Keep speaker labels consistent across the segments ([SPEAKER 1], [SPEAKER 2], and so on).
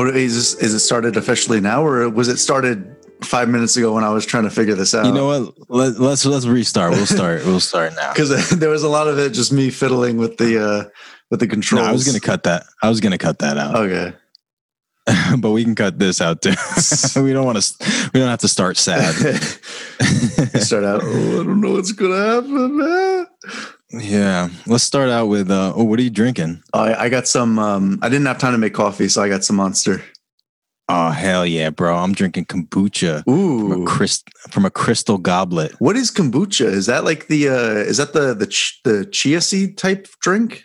[SPEAKER 1] Oh, is is it started officially now, or was it started five minutes ago when I was trying to figure this out?
[SPEAKER 2] You know what? Let, let's let's restart. We'll start. we'll start now.
[SPEAKER 1] because there was a lot of it just me fiddling with the uh with the
[SPEAKER 2] No,
[SPEAKER 1] controls.
[SPEAKER 2] I was gonna cut that. I was gonna cut that out,
[SPEAKER 1] Okay.
[SPEAKER 2] but we can cut this out too. we don't want to. We don't have to start sad.
[SPEAKER 1] Start out. Oh, I don't know what's gonna happen. Man.
[SPEAKER 2] Yeah, let's start out with. Uh, oh, what are you drinking?
[SPEAKER 1] I, I got some. Um, I didn't have time to make coffee, so I got some Monster.
[SPEAKER 2] Oh hell yeah, bro! I'm drinking kombucha from
[SPEAKER 1] Ooh.
[SPEAKER 2] a, crys- from a crystal goblet.
[SPEAKER 1] What is kombucha? Is that like the uh is that the the ch- the chia seed type drink?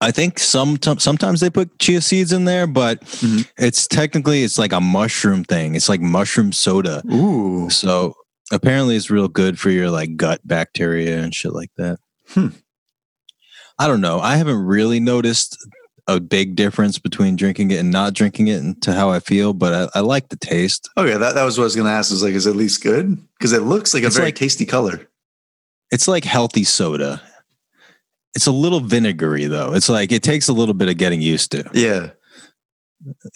[SPEAKER 2] I think some sometimes they put chia seeds in there, but
[SPEAKER 1] Mhm.
[SPEAKER 2] it's technically it's like a mushroom thing. It's like mushroom soda.
[SPEAKER 1] Ooh.
[SPEAKER 2] So apparently it's real good for your like gut bacteria and shit like that.
[SPEAKER 1] Hmm.
[SPEAKER 2] I don't know. I haven't really noticed a big difference between drinking it and not drinking it and to how I feel, but I, I like the taste.
[SPEAKER 1] Okay, that, that was what I was gonna ask. Is like, is it at least good? Because it looks like a
[SPEAKER 2] It's
[SPEAKER 1] very
[SPEAKER 2] like-
[SPEAKER 1] tasty color.
[SPEAKER 2] It's like healthy soda. It's a little vinegary though. It's like it takes a little bit of getting used to.
[SPEAKER 1] Yeah.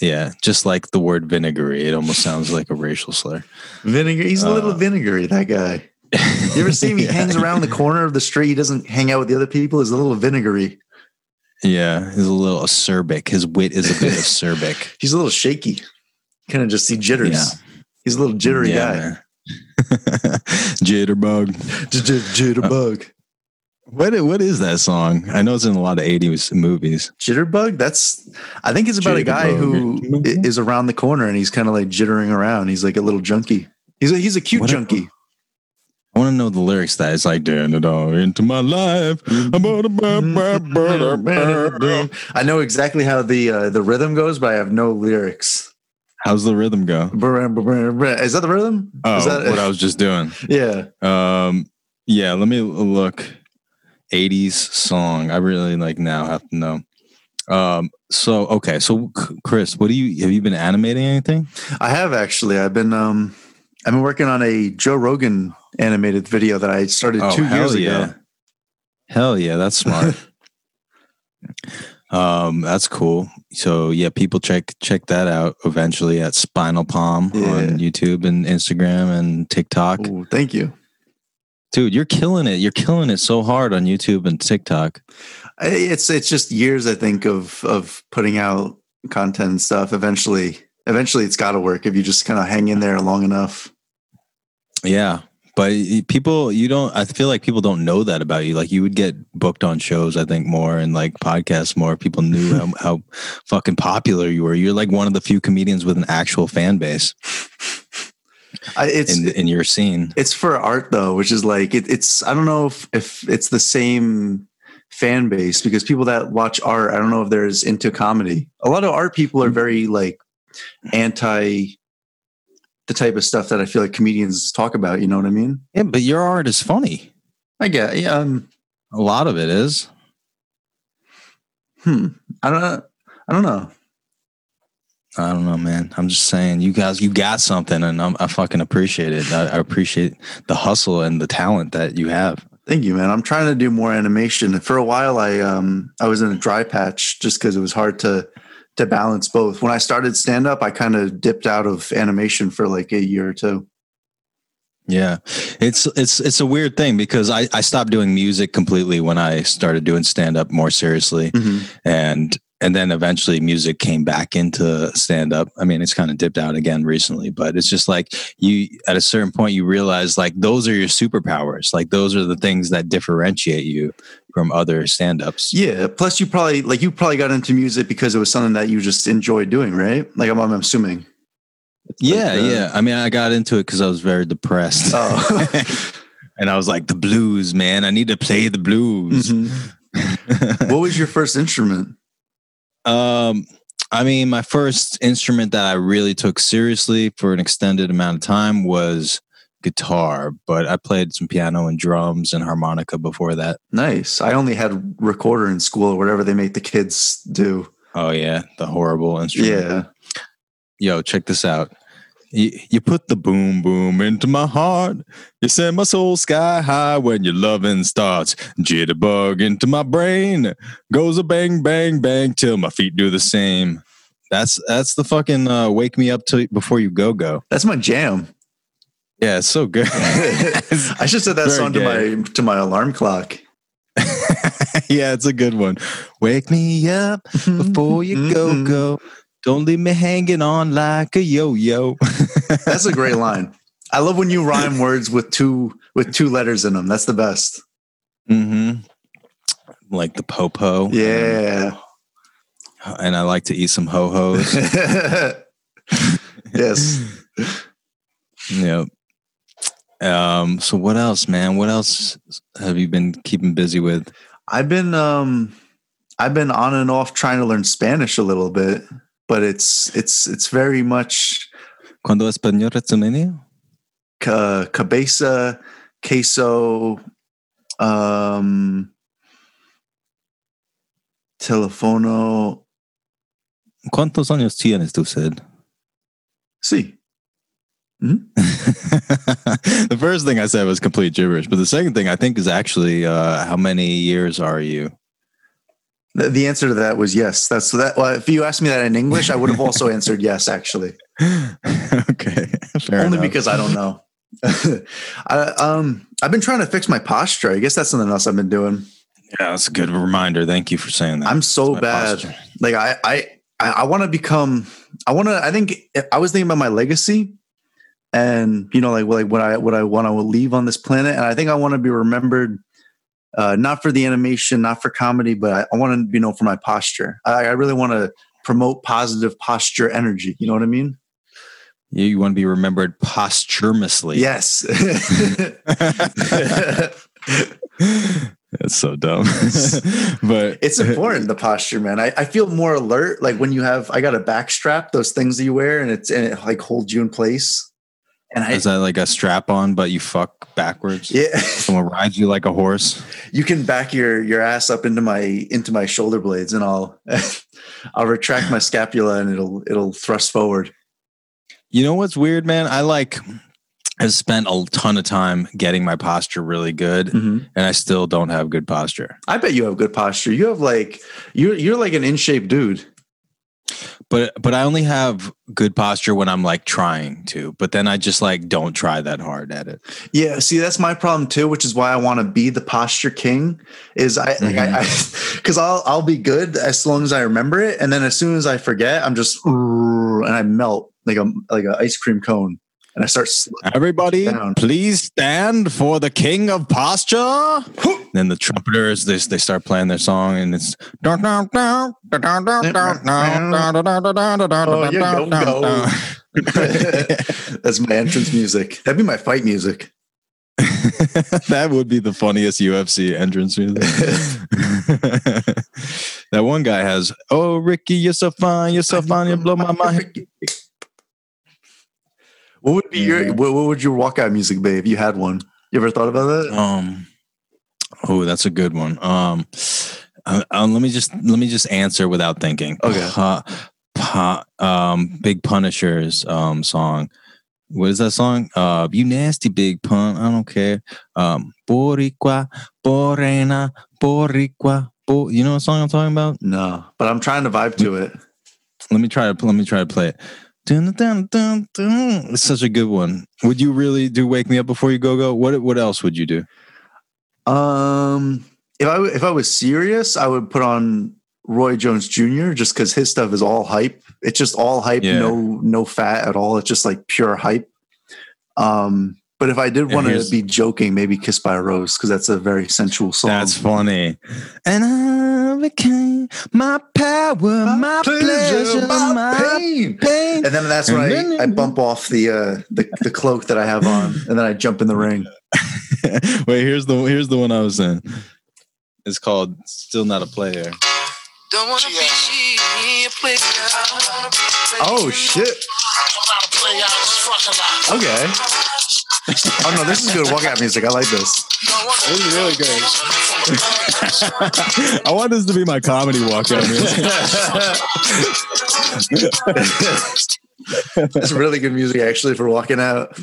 [SPEAKER 2] Yeah, just like the word vinegary, it almost sounds like a racial slur.
[SPEAKER 1] Vinegar. He's a little
[SPEAKER 2] Uh,
[SPEAKER 1] vinegary, that guy. You ever see him? He
[SPEAKER 2] Yeah.
[SPEAKER 1] hangs around the corner of the street. He doesn't hang out with the other people. He's a little vinegary.
[SPEAKER 2] Yeah, he's a little acerbic. His wit is a bit acerbic.
[SPEAKER 1] He's a little shaky. Kind of just see jitters.
[SPEAKER 2] Yeah.
[SPEAKER 1] He's a little jittery guy.
[SPEAKER 2] man. Jitterbug.
[SPEAKER 1] Jitterbug.
[SPEAKER 2] Uh, what what is that song? I know it's in a lot of '80s movies.
[SPEAKER 1] Jitterbug. That's. I think it's about a guy who is around the corner and he's kind of like jittering around. He's like a little junkie. He's a he's a cute
[SPEAKER 2] What a-
[SPEAKER 1] junkie.
[SPEAKER 2] I want to know the lyrics. That it's like "Turn it all into my life."
[SPEAKER 1] I know exactly how the uh, the rhythm goes, but I have no lyrics.
[SPEAKER 2] How's the rhythm go?
[SPEAKER 1] Is that the rhythm?
[SPEAKER 2] Oh,
[SPEAKER 1] Is that,
[SPEAKER 2] what I was just doing.
[SPEAKER 1] yeah.
[SPEAKER 2] Um, yeah. Let me look. '80s song. I really like now have to know. Um. So okay. So Chris, what do you have? You been animating anything?
[SPEAKER 1] I have actually. I've been um I've been working on a Joe Rogan animated video that I started two years ago.
[SPEAKER 2] Hell yeah, that's smart. um, that's cool. So yeah, people check check that out eventually at Spinal Palm
[SPEAKER 1] Yeah.
[SPEAKER 2] on YouTube and Instagram and TikTok.
[SPEAKER 1] Ooh, thank you.
[SPEAKER 2] Dude, you're killing it. You're killing it so hard on YouTube and TikTok.
[SPEAKER 1] It's it's just years I think of of putting out content and stuff. Eventually, eventually it's got to work if you just kind of hang in there long enough.
[SPEAKER 2] Yeah. But people, you don't, I feel like people don't know that about you. Like you would get booked on shows, I think, more and like podcasts more. People knew how, how fucking popular you were. You're like one of the few comedians with an actual fan base
[SPEAKER 1] I, it's
[SPEAKER 2] in, in your scene.
[SPEAKER 1] it's for art though, which is like it, it's I don't know if if it's the same fan base because people that watch art, I don't know if they're as into comedy. A lot of art people are mm-hmm. very like anti the type of stuff that I feel like comedians talk about. You know what I mean?
[SPEAKER 2] Yeah, but your art is funny.
[SPEAKER 1] I get yeah. Um,
[SPEAKER 2] A lot of it is.
[SPEAKER 1] hmm. I don't know. I don't know.
[SPEAKER 2] I don't know, man. I'm just saying, you guys, you got something, and I'm, I fucking appreciate it. I, I appreciate the hustle and the talent that you have.
[SPEAKER 1] Thank you, man. I'm trying to do more animation. For a while, I um I was in a dry patch just because it was hard to to balance both. When I started stand up, I kind of dipped out of animation for like a year or two.
[SPEAKER 2] Yeah, it's it's it's a weird thing because I I stopped doing music completely when I started doing stand up more seriously, mm-hmm. and and then eventually music came back into stand up. I mean, it's kind of dipped out again recently, but it's just like you at a certain point you realize like those are your superpowers. Like those are the things that differentiate you from other stand ups.
[SPEAKER 1] Yeah. Plus, you probably like you probably got into music because it was something that you just enjoyed doing, right? Like I'm, I'm assuming.
[SPEAKER 2] Yeah,
[SPEAKER 1] uh,
[SPEAKER 2] yeah. I mean, I got into it because I was very depressed.
[SPEAKER 1] Oh.
[SPEAKER 2] and I was like, the blues, man. I need to play the blues.
[SPEAKER 1] Mhm. what was your first instrument?
[SPEAKER 2] Um, I mean, my first instrument that I really took seriously for an extended amount of time was guitar, but I played some piano and drums and harmonica before that.
[SPEAKER 1] Nice. I only had recorder in school or whatever they make the kids do.
[SPEAKER 2] Oh yeah, the horrible instrument.
[SPEAKER 1] Yeah.
[SPEAKER 2] Yo, check this out. You, you put the boom boom into my heart. You send my soul sky high when your loving starts. Jitterbug into my brain. Goes a bang, bang, bang till my feet do the same. That's that's the fucking uh, wake me up to before you go go.
[SPEAKER 1] That's my jam.
[SPEAKER 2] Yeah, it's so good.
[SPEAKER 1] I should set that
[SPEAKER 2] Very
[SPEAKER 1] song to
[SPEAKER 2] gay.
[SPEAKER 1] my to my alarm clock.
[SPEAKER 2] yeah, it's a good one. Wake me up before you go go. Don't leave me hanging on like a yo yo.
[SPEAKER 1] That's a great line. I love when you rhyme words with two with two letters in them. That's the best.
[SPEAKER 2] mm-hmm. Like the popo.
[SPEAKER 1] Yeah.
[SPEAKER 2] And I like to eat some ho hos.
[SPEAKER 1] yes.
[SPEAKER 2] yeah. Um, so what else, man? What else have you been keeping busy with?
[SPEAKER 1] I've been um I've been on and off trying to learn Spanish a little bit, but it's it's it's very much
[SPEAKER 2] Cuando español resumenio?
[SPEAKER 1] ca- cabeza, queso, um, telefono.
[SPEAKER 2] ¿Cuántos años tienes tú, Sid?
[SPEAKER 1] Sí.
[SPEAKER 2] the first thing I said was complete gibberish, but the second thing I think is actually uh, how many years are you?
[SPEAKER 1] The, answer to that was yes. That's that. Well, if you asked me that in English, I would have also answered yes, actually.
[SPEAKER 2] okay,
[SPEAKER 1] Only
[SPEAKER 2] enough.
[SPEAKER 1] because I don't know. I, um, I've been trying to fix my posture. I guess that's something else I've been doing.
[SPEAKER 2] yeah, that's a good reminder. Thank you for saying that.
[SPEAKER 1] I'm so bad.
[SPEAKER 2] posture.
[SPEAKER 1] Like I, I, I, I want to become. I want to. I think I was thinking about my legacy, and you know, like like what I what I want to leave on this planet, and I think I want to be remembered. Uh, not for the animation, not for comedy, but I, I want to be known for my posture. I, I really want to promote positive posture energy. You know what I mean?
[SPEAKER 2] You, you want to be remembered posthumously.
[SPEAKER 1] Yes.
[SPEAKER 2] That's so dumb. but
[SPEAKER 1] it's important the posture man I, I feel more alert like when you have i got a back strap those things that you wear and it's and it like holds you in place and i
[SPEAKER 2] is that like a strap on, but you fuck backwards?
[SPEAKER 1] yeah
[SPEAKER 2] Someone rides you like a horse.
[SPEAKER 1] you can back your your ass up into my into my shoulder blades and i'll i'll retract my scapula and it'll it'll thrust forward
[SPEAKER 2] You know what's weird, man? I like have spent a ton of time getting my posture really good, mm-hmm. and I still don't have good posture.
[SPEAKER 1] i bet you have good posture you have like you're you're like an in shape dude
[SPEAKER 2] But but I only have good posture when I'm like trying to. But then I just like don't try that hard at it.
[SPEAKER 1] Yeah, see, that's my problem too, which is why I want to be the posture king. Is I like I because mm-hmm. I'll I'll be good as long as I remember it, and then as soon as I forget, I'm just and I melt like a like an ice cream cone, and I start.
[SPEAKER 2] Everybody, please stand for the king of posture. then the trumpeters they, they start playing their song and it's
[SPEAKER 1] Oh, yeah, go, go. that's my entrance music. That'd be my fight music.
[SPEAKER 2] that would be the funniest UFC entrance music. that one guy has, oh Ricky, you're so fine, you're so fine, you blow my mind.
[SPEAKER 1] What would be your what, what would your walkout music be if you had one? You ever thought about that?
[SPEAKER 2] Um, oh, that's a good one. Um, uh, um, let me just let me just answer without thinking.
[SPEAKER 1] Okay.
[SPEAKER 2] Pa, pa, um, Big Punishers um song. What is that song? Uh, you nasty big pun. I don't care. Um, Boricua, Borena, Boricua. Bo, you know what song I'm talking about?
[SPEAKER 1] No, but I'm trying to vibe to it.
[SPEAKER 2] Let me try to let me try to play it. Dun, dun, dun, dun. It's such a good one. Would you really do "Wake Me Up Before You Go Go"? What What else would you do?
[SPEAKER 1] Um, if I if I was serious, I would put on Roy Jones Jr. just because his stuff is all hype. It's just all hype,
[SPEAKER 2] Yeah.
[SPEAKER 1] no no fat at all. It's just like pure hype. Um, but if I did want to be joking, maybe "Kissed by a Rose" because that's a very sensual song.
[SPEAKER 2] That's funny. And I became my power, my, pleasure, my,
[SPEAKER 1] pain.
[SPEAKER 2] pain.
[SPEAKER 1] And then that's when I, I bump off the uh the, the cloak that I have on, and then I jump in the ring.
[SPEAKER 2] Wait, here's the here's the one I was saying. It's called "Still Not a Player."
[SPEAKER 3] Don't wanna be a player. I wanna be a player.
[SPEAKER 1] Oh shit! Okay. Oh no, this is good walkout music. I like this.
[SPEAKER 3] Don't
[SPEAKER 2] This is really good. I want this to be my comedy walkout music.
[SPEAKER 1] That's really good music actually for walking out.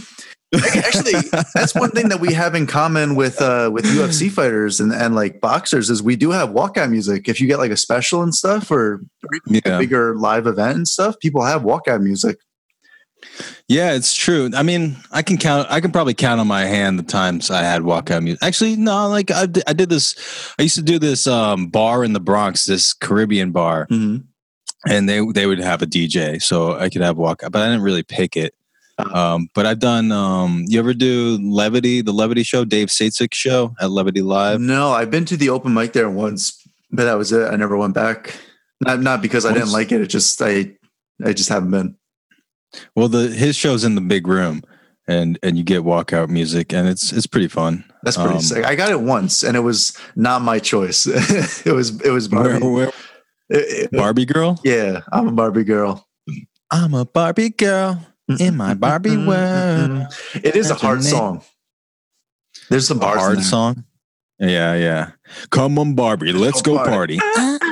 [SPEAKER 1] Actually, that's one thing that we have in common with uh, with UFC fighters and, and like boxers is we do have walkout music. If you get like a special and stuff or
[SPEAKER 2] Yeah.
[SPEAKER 1] a bigger live event and stuff, people have walkout music.
[SPEAKER 2] Yeah, it's true. I mean, I can count. I can probably count on my hand the times I had walkout music. Actually, no. Like I, did- I did this. I used to do this um, bar in the Bronx, this Caribbean bar, and they they would have a DJ, so I could have walkout. But I didn't really pick it. Um, but I've done. Um, you ever do Levity, the Levity show, Dave Satsik show at Levity Live?
[SPEAKER 1] No, I've been to the open mic there once, but that was it. I never went back. Not not because I didn't like it. It just I I just haven't been.
[SPEAKER 2] Well, the his show's in the big room, and and you get walkout music, and it's it's pretty fun.
[SPEAKER 1] That's pretty
[SPEAKER 2] Um,
[SPEAKER 1] sick. I got it once, and it was not my choice. it was it was Barbie.
[SPEAKER 2] where,
[SPEAKER 1] It- it-
[SPEAKER 2] Barbie girl.
[SPEAKER 1] yeah, I'm a Barbie girl.
[SPEAKER 2] I'm a Barbie girl in my Barbie world.
[SPEAKER 1] It is a hard song. There's some
[SPEAKER 2] A
[SPEAKER 1] bars. in
[SPEAKER 2] hard song. Yeah, yeah. Come on, Barbie, let's
[SPEAKER 1] Go
[SPEAKER 2] go
[SPEAKER 1] party.
[SPEAKER 2] party.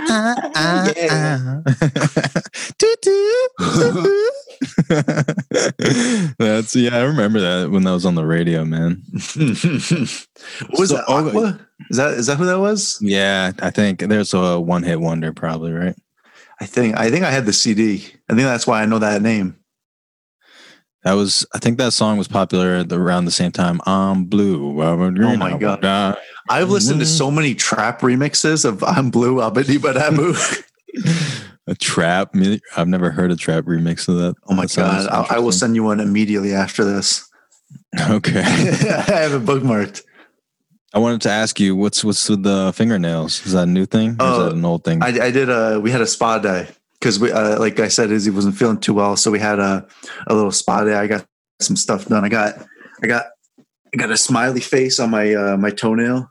[SPEAKER 1] Yeah.
[SPEAKER 2] That's yeah, I remember that when that was on the radio, man.
[SPEAKER 1] what was
[SPEAKER 2] So-
[SPEAKER 1] that? Aqua? Is that is that who that was?
[SPEAKER 2] Yeah, I think there's a one hit wonder, probably right.
[SPEAKER 1] I think I think I had the CD. I think that's why I know that name.
[SPEAKER 2] That was, I think that song was popular around the same time. I'm blue. I'm green,
[SPEAKER 1] Oh my God. I've listened to
[SPEAKER 2] Mm.
[SPEAKER 1] so many trap remixes of "I'm Blue, Abadi Badabu."
[SPEAKER 2] A trap. I've never heard a trap remix of that.
[SPEAKER 1] Oh my
[SPEAKER 2] That
[SPEAKER 1] god! I, I will send you one immediately after this.
[SPEAKER 2] Okay.
[SPEAKER 1] I have it bookmarked.
[SPEAKER 2] I wanted to ask you, what's what's with the fingernails? Is that a new thing? Or
[SPEAKER 1] Oh,
[SPEAKER 2] is that an old thing?
[SPEAKER 1] I, I did a we had a spa day because we uh, like I said Izzy wasn't feeling too well, so we had a a little spa day. I got some stuff done. I got I got I got a smiley face on my uh, my toenail.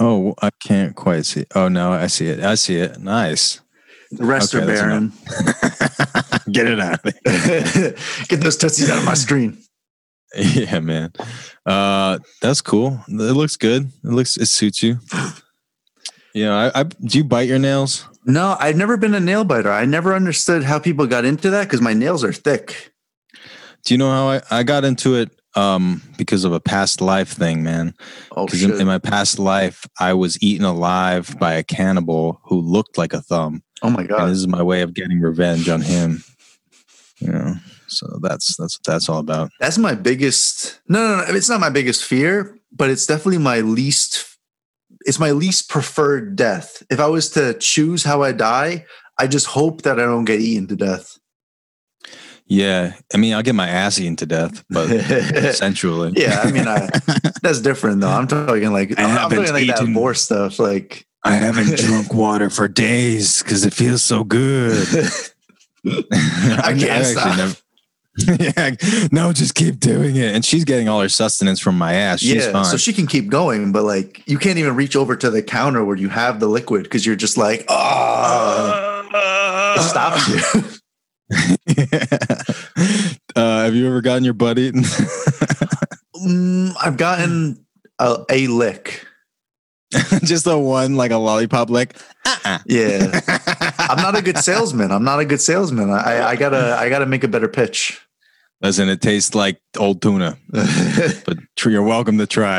[SPEAKER 2] oh, I can't quite see. Oh no, I see it. I see it. Nice.
[SPEAKER 1] The rest
[SPEAKER 2] Okay,
[SPEAKER 1] are barren.
[SPEAKER 2] Get it out.
[SPEAKER 1] Get those tootsies out of my screen.
[SPEAKER 2] Yeah, man. Uh, that's cool. It looks good. It looks it suits you. Yeah, I, I do you bite your nails?
[SPEAKER 1] No, I've never been a nail biter. I never understood how people got into that because my nails are thick.
[SPEAKER 2] Do you know how I, I got into it? Um, because of a past life thing, man.
[SPEAKER 1] Oh
[SPEAKER 2] Because
[SPEAKER 1] shit!
[SPEAKER 2] in, in my past life, I was eaten alive by a cannibal who looked like a thumb.
[SPEAKER 1] Oh my
[SPEAKER 2] and
[SPEAKER 1] god!
[SPEAKER 2] this is my way of getting revenge on him. You know, so that's that's what that's all about.
[SPEAKER 1] That's my biggest. No, no, no. It's not my biggest fear, but it's definitely my least. It's my least preferred death. If I was to choose how I die, I just hope that I don't get eaten to death.
[SPEAKER 2] Yeah, I mean, I'll get my ass eaten to death, but sensually.
[SPEAKER 1] Yeah, I mean, I, that's different though. I'm talking like
[SPEAKER 2] I
[SPEAKER 1] I'm, talking like that more stuff. Like
[SPEAKER 2] I haven't drunk water for days because it feels so good.
[SPEAKER 1] I can't stop.
[SPEAKER 2] yeah, no, just keep doing it. And she's getting all her sustenance from my ass. She's
[SPEAKER 1] yeah,
[SPEAKER 2] fine.
[SPEAKER 1] so she can keep going, but like you can't even reach over to the counter where you have the liquid because you're just like, oh, it stops you.
[SPEAKER 2] uh, have you ever gotten your butt eaten?
[SPEAKER 1] Mm, I've gotten a, a lick.
[SPEAKER 2] just the one, like a lollipop lick. Uh-uh.
[SPEAKER 1] Yeah, I'm not a good salesman. I'm not a good salesman. I, I gotta, I gotta make a better pitch.
[SPEAKER 2] Listen, it tastes like old tuna, but tr- you're welcome to try.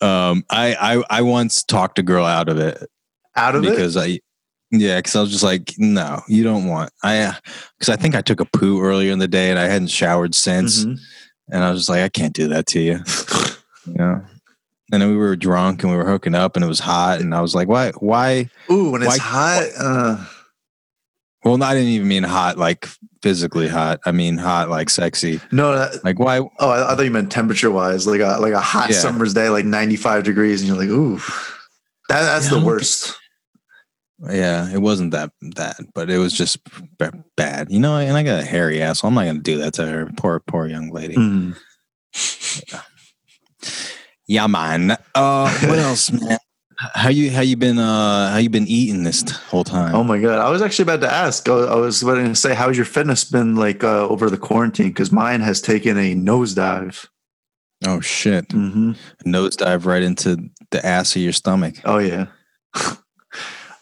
[SPEAKER 2] um, I, I I once talked a girl out of it
[SPEAKER 1] Out of it,
[SPEAKER 2] because I, yeah, because I was just like, no, you don't want. I because I think I took a poo earlier in the day and I hadn't showered since,
[SPEAKER 1] Mhm.
[SPEAKER 2] and I was just like, I can't do that to you, you know. And then we were drunk and we were hooking up and it was hot and I was like, why, why?
[SPEAKER 1] Ooh, when it's
[SPEAKER 2] Why-
[SPEAKER 1] hot. Uh,
[SPEAKER 2] Well, I didn't even mean hot, like physically hot. I mean hot, like sexy.
[SPEAKER 1] no, that,
[SPEAKER 2] Like why?
[SPEAKER 1] oh, I, I thought you meant temperature wise, like a like a hot
[SPEAKER 2] Yeah.
[SPEAKER 1] summer's day, like 95 degrees, and you're like, ooh, that, that's
[SPEAKER 2] Yeah,
[SPEAKER 1] the worst.
[SPEAKER 2] Yeah, it wasn't that that, but it was just bad, you know. And I got a hairy ass, so I'm not gonna do that to her. Poor, poor young lady.
[SPEAKER 1] Mm.
[SPEAKER 2] Yeah, man. Uh, what else, man? How you how you been uh how you been eating this whole time?
[SPEAKER 1] Oh my god! I was actually about to ask. I I was about to say, how's your fitness been like uh, over the quarantine? Because mine has taken a nosedive.
[SPEAKER 2] Oh shit!
[SPEAKER 1] Mm-hmm.
[SPEAKER 2] Nosedive right into the ass of your stomach.
[SPEAKER 1] Oh yeah.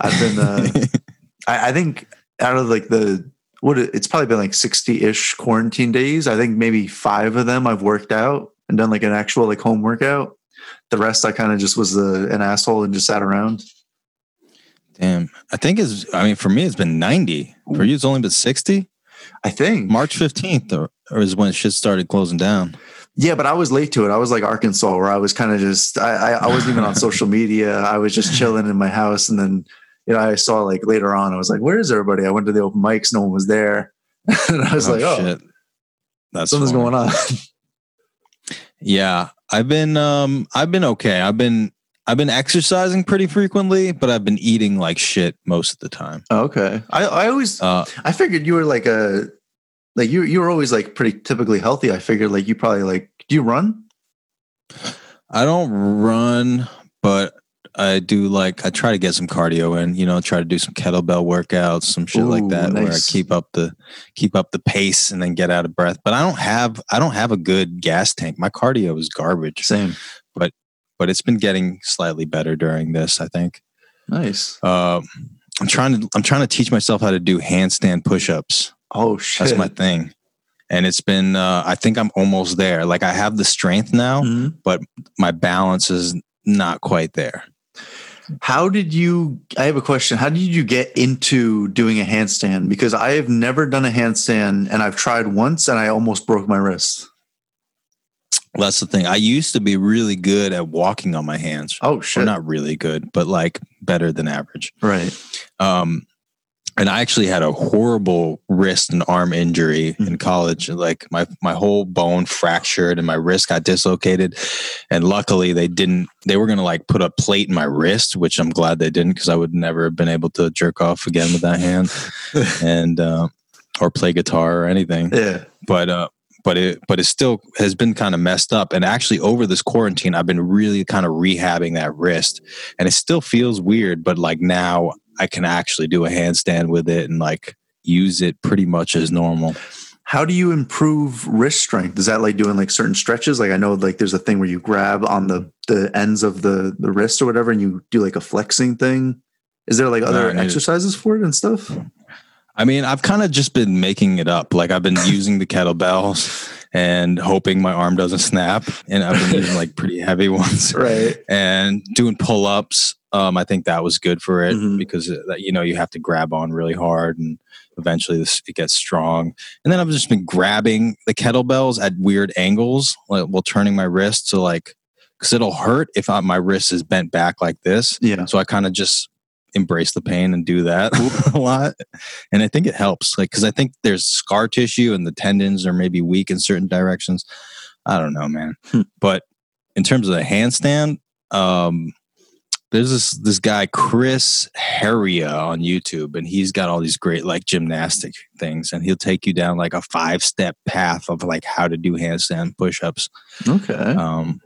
[SPEAKER 1] I've been. Uh, I, I think out of like the what it's probably been like 60-ish quarantine days. I think maybe five of them I've worked out and done like an actual like home workout. The rest I kind of just was a, an asshole and just sat around.
[SPEAKER 2] Damn. I think it's, I mean, for me, it's been 90. For you, it's only been 60.
[SPEAKER 1] I think.
[SPEAKER 2] March 15th or, or is when shit started closing down.
[SPEAKER 1] Yeah, but I was late to it. I was like Arkansas, where I was kind of just I, I I wasn't even on social media. I was just chilling in my house, and then you know I saw like later on, I was like, "Where is everybody?" I went to the open mics, no one was there, and I was oh, like, "Oh,
[SPEAKER 2] That's
[SPEAKER 1] something's
[SPEAKER 2] funny.
[SPEAKER 1] going on."
[SPEAKER 2] Yeah, I've been um I've been okay. I've been I've been exercising pretty frequently, but I've been eating like shit most of the time.
[SPEAKER 1] Oh, okay, I I always
[SPEAKER 2] Uh
[SPEAKER 1] I figured you were like a like you you were always like pretty typically healthy. I figured like you probably like do you run?
[SPEAKER 2] I don't run, but I do like I try to get some cardio in, you know, try to do some kettlebell workouts, some shit like
[SPEAKER 1] Ooh,
[SPEAKER 2] that where I keep up the keep up the pace and then get out of breath. But I don't have I don't have a good gas tank. My cardio is garbage.
[SPEAKER 1] Same.
[SPEAKER 2] But but it's been getting slightly better during this, I think.
[SPEAKER 1] Nice.
[SPEAKER 2] Um I'm trying to I'm trying to teach myself how to do handstand push-ups.
[SPEAKER 1] Oh shit.
[SPEAKER 2] That's my thing. And it's been uh I think I'm almost there. Like I have the strength now,
[SPEAKER 1] Mhm.
[SPEAKER 2] my balance is not quite there.
[SPEAKER 1] How did you? I have a question. How did you get into doing a handstand? Because I have never done a handstand, and I've tried once, and I almost broke my wrist.
[SPEAKER 2] Well, that's the thing. I used to be really good at walking on my hands.
[SPEAKER 1] Oh
[SPEAKER 2] Or
[SPEAKER 1] shit!
[SPEAKER 2] not really good, but like better than average.
[SPEAKER 1] Right.
[SPEAKER 2] Um, and I actually had a horrible wrist and arm injury in
[SPEAKER 1] Mhm.
[SPEAKER 2] college. Like my my whole bone fractured and my wrist got dislocated. And luckily, they didn't. They were gonna like put a plate in my wrist, which I'm glad they didn't because I would never have been able to jerk off again with that hand and uh, or play guitar or anything
[SPEAKER 1] Yeah.
[SPEAKER 2] but uh but it but it still has been kind of messed up and actually over this quarantine i've been really kind of rehabbing that wrist and it still feels weird but like now i can actually do a handstand with it and like use it pretty much as normal
[SPEAKER 1] How do you improve wrist strength? Is that like doing like certain stretches? Like I know like there's a thing where you grab on the the ends of the the wrist or whatever, and you do like a flexing thing. Is there like other exercises for it and stuff?
[SPEAKER 2] I mean i've kind of just been making it up like i've been using the kettlebells and hoping my arm doesn't snap and i've been using like pretty heavy ones
[SPEAKER 1] Right.
[SPEAKER 2] and doing pull-ups um, i think that was good for it
[SPEAKER 1] Mhm.
[SPEAKER 2] because uh, you know you have to grab on really hard and eventually this it gets strong and then i've just been grabbing the kettlebells at weird angles like, while turning my wrist to like because it'll hurt if I, my wrist is bent back like this
[SPEAKER 1] Yeah.
[SPEAKER 2] so i kind of just embrace the pain and do that a lot and i think it helps like because i think there's scar tissue and the tendons are maybe weak in certain directions i don't know man
[SPEAKER 1] Hmm.
[SPEAKER 2] but in terms of the handstand um there's this this guy Chris Heria on YouTube, and he's got all these great like gymnastic things, and he'll take you down like a five step path of like how to do handstand push ups.
[SPEAKER 1] Okay.
[SPEAKER 2] Um,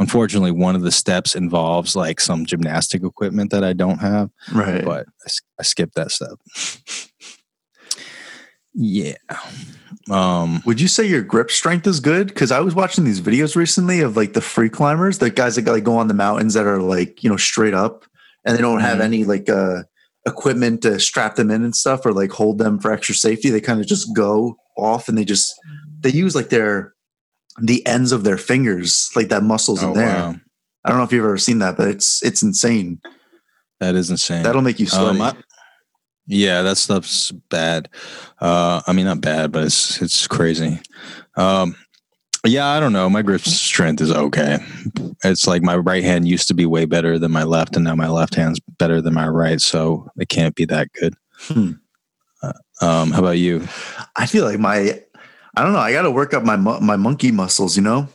[SPEAKER 2] unfortunately, one of the steps involves like some gymnastic equipment that I don't have,
[SPEAKER 1] right.
[SPEAKER 2] but I skipped that step. yeah. Um,
[SPEAKER 1] Would you say your grip strength is good? Because I was watching these videos recently of like the free climbers, the guys that like go on the mountains that are like you know straight up, and they don't have
[SPEAKER 2] Mhm.
[SPEAKER 1] any like uh equipment to strap them in and stuff or like hold them for extra safety. They kind of just go off and they just they use like their the ends of their fingers, like that muscles in
[SPEAKER 2] oh,
[SPEAKER 1] there.
[SPEAKER 2] wow.
[SPEAKER 1] I don't know if you've ever seen that, but it's it's insane.
[SPEAKER 2] That is insane.
[SPEAKER 1] That'll make you sweaty.
[SPEAKER 2] Um, I- yeah, that stuff's bad. Uh, I mean, not bad, but it's it's crazy. Um, yeah, I don't know. My grip strength is okay. It's like my right hand used to be way better than my left, and now my left hand's better than my right. So it can't be that good.
[SPEAKER 1] Hmm.
[SPEAKER 2] Uh, um, how about you?
[SPEAKER 1] I feel like my, I don't know. I got to work up my my monkey muscles, you know,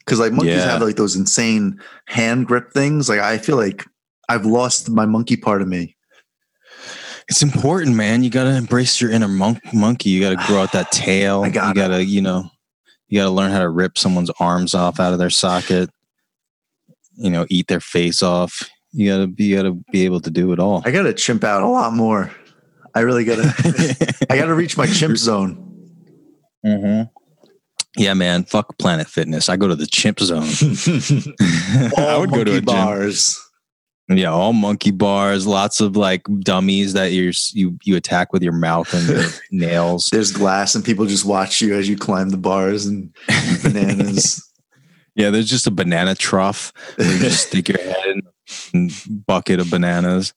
[SPEAKER 1] because like monkeys
[SPEAKER 2] Yeah.
[SPEAKER 1] have like those insane hand grip things. Like I feel like I've lost my monkey part of me.
[SPEAKER 2] It's important, man. You got to embrace your inner monk- monkey. You got to grow out that tail.
[SPEAKER 1] I got
[SPEAKER 2] you got to, you know, you got to learn how to rip someone's arms off out of their socket. You know, eat their face off. You got to be, you got to be able to do it all.
[SPEAKER 1] I got to chimp out a lot more. I really got to. I got to reach my chimp zone.
[SPEAKER 2] Hmm Yeah, man. Fuck Planet Fitness. I go to the chimp zone. I would go to
[SPEAKER 1] monkey
[SPEAKER 2] a gym.
[SPEAKER 1] bars.
[SPEAKER 2] Yeah, all monkey bars, lots of like dummies that you you you attack with your mouth and your nails.
[SPEAKER 1] There's glass, and people just watch you as you climb the bars and bananas.
[SPEAKER 2] Yeah, there's just a banana trough where you just stick your head in a bucket of bananas,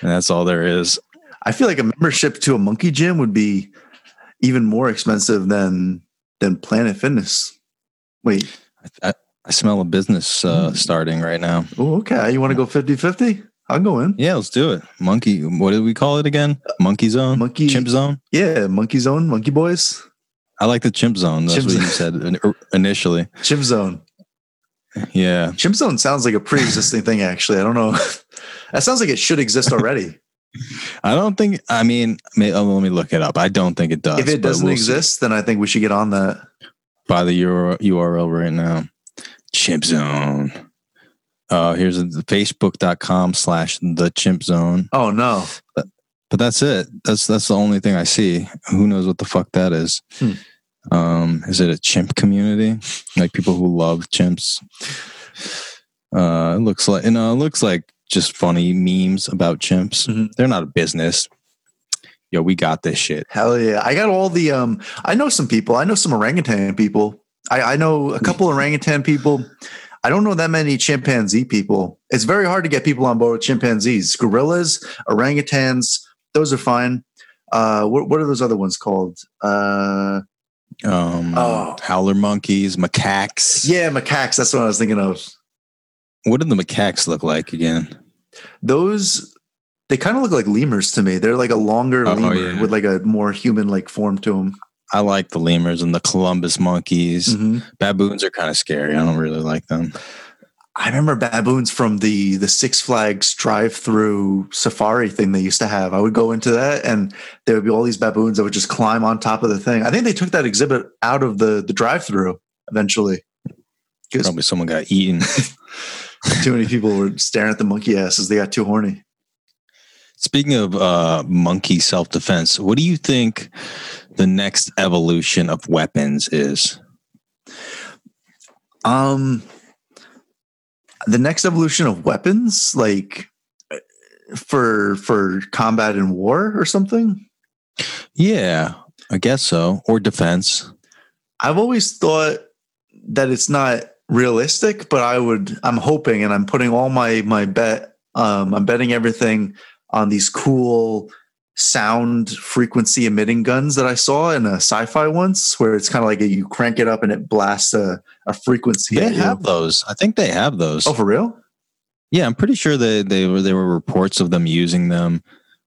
[SPEAKER 2] and that's all there is.
[SPEAKER 1] I feel like a membership to a monkey gym would be even more expensive than than Planet Fitness. Wait,
[SPEAKER 2] I, I smell a business uh, starting right now.
[SPEAKER 1] oh, okay. You want to go 50-50? I'll go in.
[SPEAKER 2] Yeah, let's do it. Monkey, what did we call it again? Monkey zone,
[SPEAKER 1] Monkey-
[SPEAKER 2] chimp zone.
[SPEAKER 1] Yeah, Monkey Zone, Monkey Boys,
[SPEAKER 2] I like the chimp zone. That's
[SPEAKER 1] Chimp
[SPEAKER 2] what you said er, initially.
[SPEAKER 1] Chimp Zone.
[SPEAKER 2] Yeah,
[SPEAKER 1] Chimp Zone sounds like a pre-existing thing. Actually, I don't know. that sounds like it should exist already.
[SPEAKER 2] I don't think. I mean, may, oh, let me look it up. I don't think it does.
[SPEAKER 1] if it doesn't
[SPEAKER 2] we'll see.
[SPEAKER 1] exist, then I think we should get on that.
[SPEAKER 2] by the URL, URL right now. Chimp zone. Uh, here's the facebook.com slash the chimp zone.
[SPEAKER 1] Oh no.
[SPEAKER 2] But that's it. That's that's the only thing I see. Who knows what the fuck that is?
[SPEAKER 1] Hmm.
[SPEAKER 2] Um, is it a chimp community? Like people who love chimps? Uh, it looks like you know, it looks like just funny memes about chimps.
[SPEAKER 1] Mhm.
[SPEAKER 2] They're not a business. Yo, we got this shit.
[SPEAKER 1] Hell yeah. I got all the um I know some people. I know some orangutan people. I, I know a couple orangutan people. I don't know that many chimpanzee people. It's very hard to get people on board with chimpanzees. Gorillas, orangutans, those are fine. Uh what, what are those other ones called? Uh
[SPEAKER 2] Um,
[SPEAKER 1] Oh.
[SPEAKER 2] howler monkeys, macaques.
[SPEAKER 1] yeah, macaques, that's what I was thinking of.
[SPEAKER 2] What do the macaques look like again?
[SPEAKER 1] Those they kind of look like lemurs to me. They're like a longer
[SPEAKER 2] Oh,
[SPEAKER 1] lemur
[SPEAKER 2] yeah.
[SPEAKER 1] with like a more human like form to them.
[SPEAKER 2] I like the lemurs and the colobus monkeys.
[SPEAKER 1] Mm-hmm.
[SPEAKER 2] Baboons are kind of scary. I don't really like them.
[SPEAKER 1] I remember baboons from the the Six Flags drive-through safari thing they used to have. I would go into that, and there would be all these baboons that would just climb on top of the thing. I think they took that exhibit out of the the drive-through eventually
[SPEAKER 2] Probably someone got eaten.
[SPEAKER 1] too many people were staring at the monkey asses. They got too horny.
[SPEAKER 2] Speaking of uh, monkey self defense, what do you think the next evolution of weapons is?
[SPEAKER 1] Um, the next evolution of weapons, like for for combat and war or something.
[SPEAKER 2] Yeah, I guess so. Or defense.
[SPEAKER 1] I've always thought that it's not realistic, but I would I'm hoping and I'm putting all my my bet um I'm betting everything on these cool sound frequency emitting guns that I saw in a sci-fi once where it's kind of like a, you crank it up and it blasts a, a frequency.
[SPEAKER 2] They have those. I think they have those.
[SPEAKER 1] Oh, for real?
[SPEAKER 2] Yeah, I'm pretty sure they they were there were reports of them using them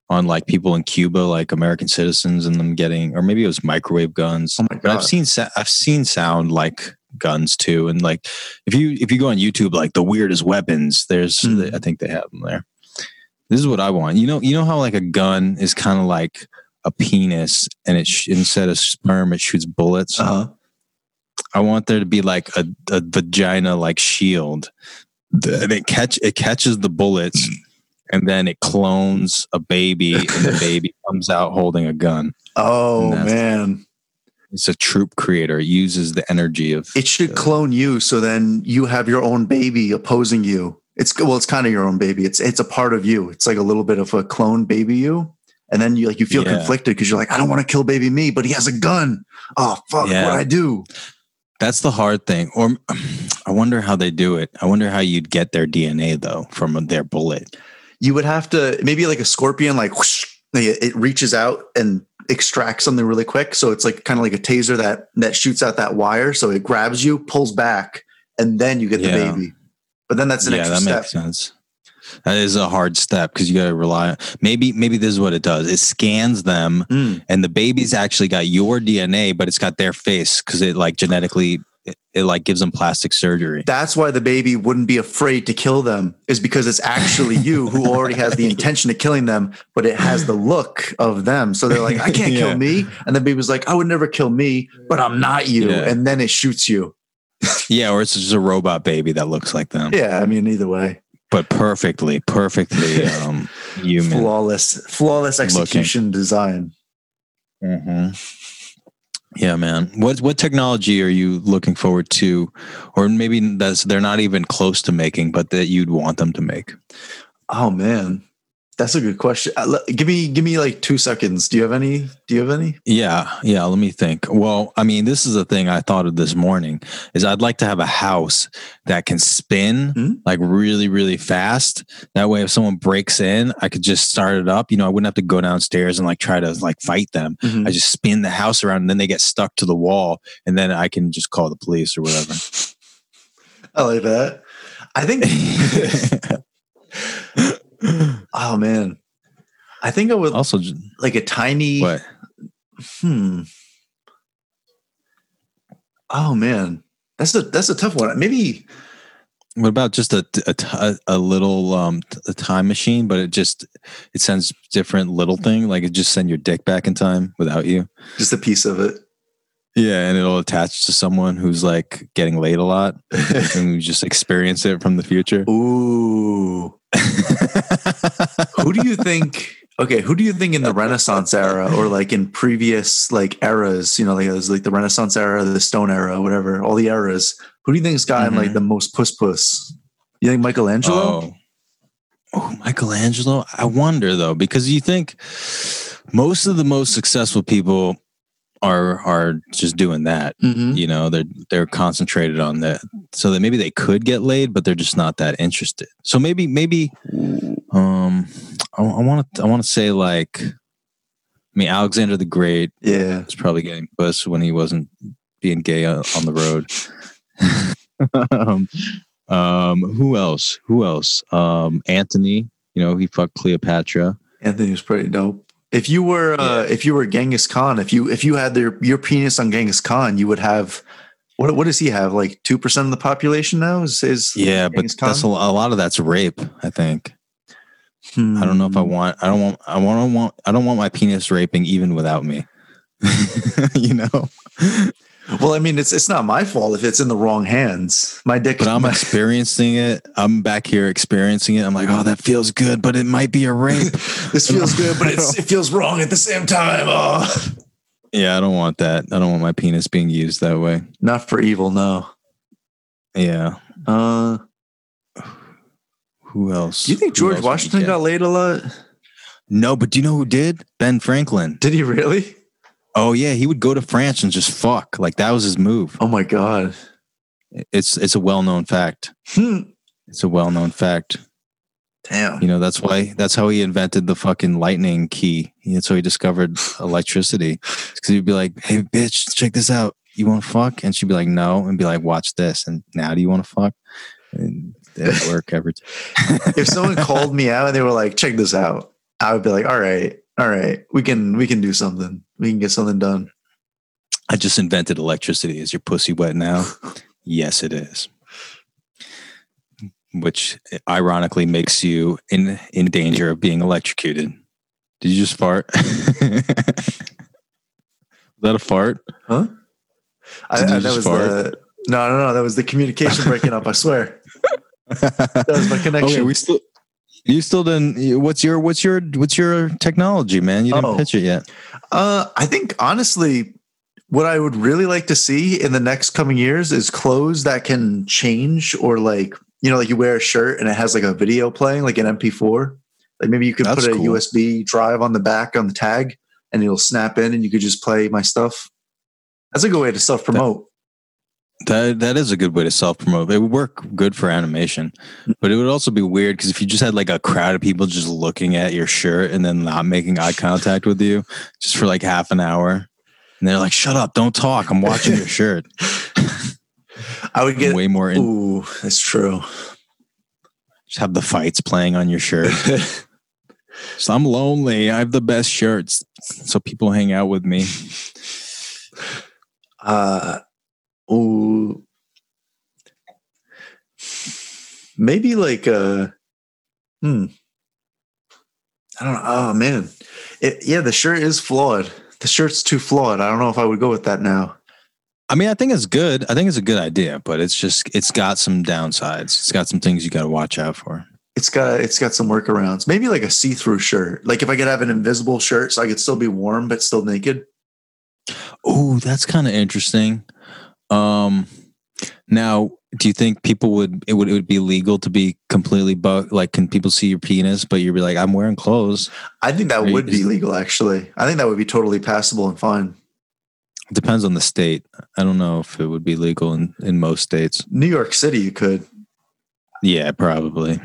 [SPEAKER 2] on like people in Cuba, like American citizens, and them getting, or maybe it was microwave guns.
[SPEAKER 1] Oh my
[SPEAKER 2] But I've seen I've seen sound like guns too, and like if you if you go on YouTube, like the weirdest weapons, there's
[SPEAKER 1] Mm.
[SPEAKER 2] I think they have them there. This is what I want. You know, you know how like a gun is kind of like a penis, and it sh- instead of sperm, it shoots bullets.
[SPEAKER 1] Uh-huh.
[SPEAKER 2] I want there to be like a, a vagina like shield. The- And it catch it catches the bullets and then it clones a baby and the baby comes out holding a gun.
[SPEAKER 1] Oh man.
[SPEAKER 2] It's a troop creator. It uses the energy of
[SPEAKER 1] It should clone you so then you have your own baby opposing you. It's well, it's kind of your own baby. It's it's a part of you. It's like a little bit of a clone baby you. And then you like you feel
[SPEAKER 2] Yeah.
[SPEAKER 1] conflicted because you're like, I don't want to kill baby me, but he has a gun. Oh fuck,
[SPEAKER 2] Yeah.
[SPEAKER 1] what I do?
[SPEAKER 2] That's the hard thing. Or I wonder how they do it. I wonder how you'd get their DNA though from their bullet.
[SPEAKER 1] You would have to maybe like a scorpion, like whoosh, it it reaches out and extracts something really quick. So it's like kind of like a taser that that shoots out that wire. So it grabs you, pulls back, and then you get
[SPEAKER 2] Yeah.
[SPEAKER 1] the baby. But then that's an
[SPEAKER 2] yeah,
[SPEAKER 1] extra
[SPEAKER 2] that
[SPEAKER 1] step.
[SPEAKER 2] makes sense. That is a hard step because you got to rely on. Maybe maybe this is what it does. It scans them
[SPEAKER 1] Mm.
[SPEAKER 2] and the baby's actually got your DNA, but it's got their face because it like genetically it, it like gives them plastic surgery.
[SPEAKER 1] That's why the baby wouldn't be afraid to kill them, is because it's actually you who already has the intention of killing them, but it has the look of them. So they're like, I can't
[SPEAKER 2] Yeah.
[SPEAKER 1] kill me. And the baby's like, I would never kill me, but I'm not you.
[SPEAKER 2] Yeah.
[SPEAKER 1] And then it shoots you.
[SPEAKER 2] Yeah, or it's just a robot baby that looks like them,
[SPEAKER 1] Yeah. I mean, either way,
[SPEAKER 2] but perfectly, perfectly um, human.
[SPEAKER 1] flawless, flawless execution design.
[SPEAKER 2] Mhm. Yeah, man. What what technology are you looking forward to, or maybe that's they're not even close to making, but that you'd want them to make?
[SPEAKER 1] Oh man, that's a good question. Uh, give me give me like two seconds. Do you have any? Do you have any?
[SPEAKER 2] Yeah, yeah. Let me think. Well, I mean, this is the thing I thought of this morning. Is I'd like to have a house that can spin
[SPEAKER 1] Hmm?
[SPEAKER 2] like really, really fast. That way, if someone breaks in, I could just start it up. You know, I wouldn't have to go downstairs and like try to like fight them.
[SPEAKER 1] Mhm.
[SPEAKER 2] I just spin the house around, and then they get stuck to the wall, and then I can just call the police or whatever.
[SPEAKER 1] I like that. I think. oh man, I think I would
[SPEAKER 2] also,
[SPEAKER 1] like a tiny.
[SPEAKER 2] what?
[SPEAKER 1] Hmm. Oh man, that's a that's a tough one. Maybe
[SPEAKER 2] What about just a a little um a time machine, but it just it sends different little thing, like it just send your dick back in time without you.
[SPEAKER 1] just a piece of it.
[SPEAKER 2] Yeah, and it'll attach to someone who's like getting laid a lot, and you just experience it from the future.
[SPEAKER 1] Ooh. who do you think okay who do you think in the renaissance era or like in previous like eras you know like it was like the renaissance era the stone era whatever all the eras who do you think's gotten like
[SPEAKER 2] Mhm.
[SPEAKER 1] the most puss puss you think michelangelo
[SPEAKER 2] Oh. oh, Michelangelo. I wonder though, because you think most of the most successful people are are just doing that.
[SPEAKER 1] Mhm.
[SPEAKER 2] You know, they're they're concentrated on that, so that maybe they could get laid, but they're just not that interested. So maybe maybe um, I want to I want to say like, I mean, Alexander the Great
[SPEAKER 1] yeah
[SPEAKER 2] was probably getting puss when he wasn't being gay on, on the road. um, um, who else? Who else? Um, Anthony. You know, he fucked Cleopatra.
[SPEAKER 1] anthony was pretty dope if you were uh if you were genghis khan if you if you had their your penis on genghis khan you would have what what does he have like 2% of the population now is, is
[SPEAKER 2] Yeah, but
[SPEAKER 1] Khan?
[SPEAKER 2] that's a, a lot of that's rape. I think. I don't know if I
[SPEAKER 1] Hmm.
[SPEAKER 2] want. I don't want. I want. want. I don't want my penis raping even without me. you know.
[SPEAKER 1] Well, I mean, it's it's not my fault if it's in the wrong hands. My dick.
[SPEAKER 2] But I'm
[SPEAKER 1] my-
[SPEAKER 2] experiencing it. I'm back here experiencing it. I'm like, oh, that feels good, but it might be a rape.
[SPEAKER 1] this feels good, but it's, it feels wrong at the same time. Oh.
[SPEAKER 2] yeah, I don't want that. I don't want my penis being used that way.
[SPEAKER 1] Not for evil, no.
[SPEAKER 2] Yeah.
[SPEAKER 1] Uh,
[SPEAKER 2] Who else?
[SPEAKER 1] do you think George
[SPEAKER 2] else would we
[SPEAKER 1] Washington got laid a lot?
[SPEAKER 2] No, but do you know who did? Ben Franklin.
[SPEAKER 1] Did he really?
[SPEAKER 2] Oh yeah, he would go to France and just fuck. Like that was his move.
[SPEAKER 1] Oh my god.
[SPEAKER 2] It's it's a well known fact.
[SPEAKER 1] Hmm.
[SPEAKER 2] It's a well known fact.
[SPEAKER 1] Damn.
[SPEAKER 2] You know, that's why that's how he invented the fucking lightning key. That's how he discovered electricity. Because he'd be like, "Hey, bitch, check this out. You want to fuck?" And she'd be like, "No," and be like, "Watch this." And now, do you want to fuck? And it didn't work every time.
[SPEAKER 1] if someone called me out and they were like, "Check this out," I would be like, "All right, all right, we can we can do something. We can get something done."
[SPEAKER 2] I just invented electricity. Is your pussy wet now? yes, it is. Which ironically makes you in in danger of being electrocuted. Did you just fart? Was that a fart?
[SPEAKER 1] Huh? I, I- that was
[SPEAKER 2] fart?
[SPEAKER 1] the no, no, no. That was the communication breaking up. I swear. That was my connection.
[SPEAKER 2] Okay, we still. You still didn't. What's your what's your what's your technology, man? You didn't
[SPEAKER 1] Oh.
[SPEAKER 2] pitch it yet.
[SPEAKER 1] Uh, I think honestly, what I would really like to see in the next coming years is clothes that can change or like, you know, like you wear a shirt and it has like a video playing, like an MP4. Like maybe you could
[SPEAKER 2] That's
[SPEAKER 1] put a
[SPEAKER 2] cool.
[SPEAKER 1] USB drive on the back on the tag and it'll snap in and you could just play my stuff. That's a good way to self promote.
[SPEAKER 2] That that is a good way to self promote. It would work good for animation, but it would also be weird because if you just had like a crowd of people just looking at your shirt and then not making eye contact with you, just for like half an hour, and they're like, "Shut up, don't talk. I'm watching your shirt."
[SPEAKER 1] I would get,
[SPEAKER 2] Way more. In,
[SPEAKER 1] ooh, that's true.
[SPEAKER 2] just have the fights playing on your shirt. So I'm lonely. I have the best shirts, so people hang out with me.
[SPEAKER 1] uh, ooh, maybe like uh hmm. I don't know. Oh man, it, yeah, the shirt is flawed. The shirt's too flawed. I don't know if I would go with that now.
[SPEAKER 2] I mean, I think it's good. I think it's a good idea, but it's just it's got some downsides. It's got some things you got to watch out for.
[SPEAKER 1] It's got it's got some workarounds. Maybe like a see-through shirt. Like if I could have an invisible shirt, so I could still be warm but still naked.
[SPEAKER 2] Oh, that's kind of interesting. Um, Now, do you think people would it would it would be legal to be completely buck like can people see your penis but you'd be like I'm wearing clothes?
[SPEAKER 1] I think that
[SPEAKER 2] Are you-
[SPEAKER 1] would be legal. Actually, I think that would be totally passable and fine.
[SPEAKER 2] It depends on the state. I don't know if it would be legal in in most states.
[SPEAKER 1] New York City, you could.
[SPEAKER 2] Yeah, probably.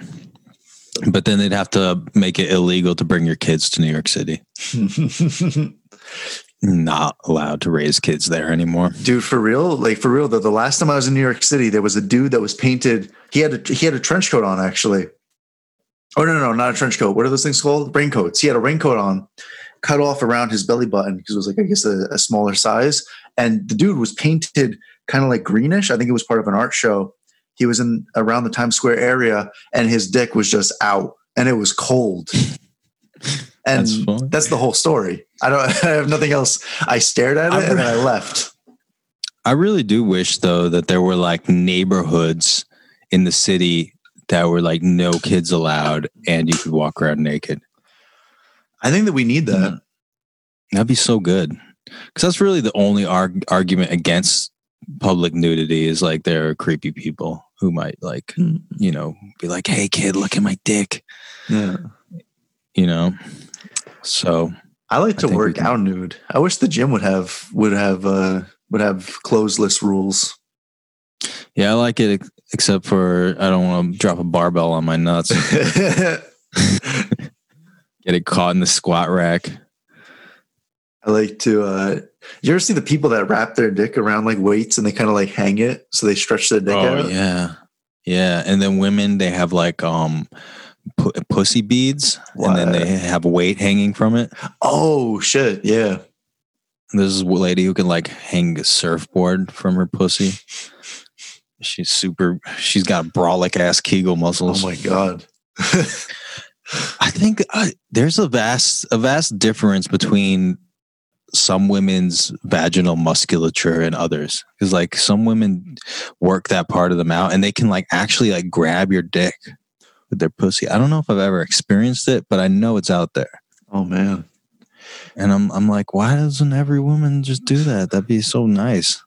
[SPEAKER 2] But then they'd have to make it illegal to bring your kids to New York City. Not allowed to raise kids there anymore.
[SPEAKER 1] dude for real? Like for real though the last time i was in new york city there was a dude that was painted he had a he had a trench coat on actually. Oh no no no not a trench coat. What are those things called? Raincoats. He had a raincoat on cut off around his belly button because it was like i guess a, a smaller size. And the dude was painted kind of like greenish. I think it was part of an art show. He was in around the times square area and his dick was just out and it was cold and
[SPEAKER 2] That's
[SPEAKER 1] that's, the whole story i don't i have nothing else i stared at it and then i left
[SPEAKER 2] I really do wish though that there were like neighborhoods in the city that were like no kids allowed and you could walk around naked.
[SPEAKER 1] I think that we need that. Mm.
[SPEAKER 2] That'd be so good. Cause that's really the only arg- argument against public nudity is like there are creepy people who might like, mm. you know, be like, Hey kid, look at my dick,
[SPEAKER 1] Yeah.
[SPEAKER 2] You know? So
[SPEAKER 1] I like to
[SPEAKER 2] we
[SPEAKER 1] work out nude. I wish the gym would have would have uh would have clothesless rules.
[SPEAKER 2] yeah, I like it except for I don't want to drop a barbell on my nuts, get it caught in the squat rack.
[SPEAKER 1] I like to uh you ever see the people that wrap their dick around like weights and they kind of like hang it so they stretch their dick out?
[SPEAKER 2] Oh yeah, yeah. And then women they have like um pu- pussy beads, and then they have weight hanging from it.
[SPEAKER 1] Oh shit, yeah.
[SPEAKER 2] There's a lady who can like hang a surfboard from her pussy. She's super. She's got brolic ass Kegel muscles.
[SPEAKER 1] Oh my god.
[SPEAKER 2] I think uh, there's a vast a vast difference between some women's vaginal musculature and others because like some women work that part of them out and they can like actually like grab your dick with their pussy. I don't know if I've ever experienced it, but I know it's out there.
[SPEAKER 1] oh man.
[SPEAKER 2] And I'm I'm like, why doesn't every woman just do that? That'd be so nice.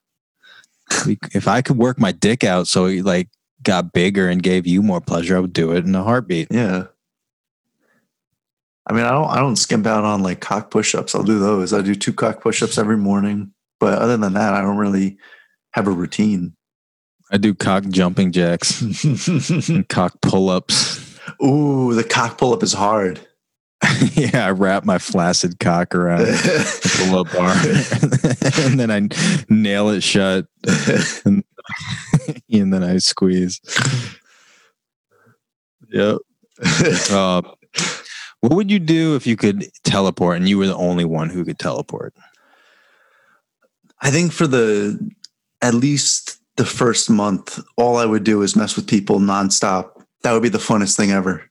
[SPEAKER 2] If I could work my dick out so it like got bigger and gave you more pleasure, I would do it in a heartbeat.
[SPEAKER 1] Yeah. I mean, I don't I don't skimp out on like cock push-ups. I'll do those. I do two cock push-ups every morning. But other than that, I don't really have a routine.
[SPEAKER 2] I do cock jumping jacks. and cock pull-ups.
[SPEAKER 1] Ooh, the cock pull-up is hard.
[SPEAKER 2] yeah, I wrap my flaccid cock around the pull-up bar, and then I nail it shut, and, and then I squeeze. Yep. Uh, what would you do if you could teleport and you were the only one who could teleport?
[SPEAKER 1] I think for the at least the first month, all I would do is mess with people nonstop. That would be the funnest thing ever.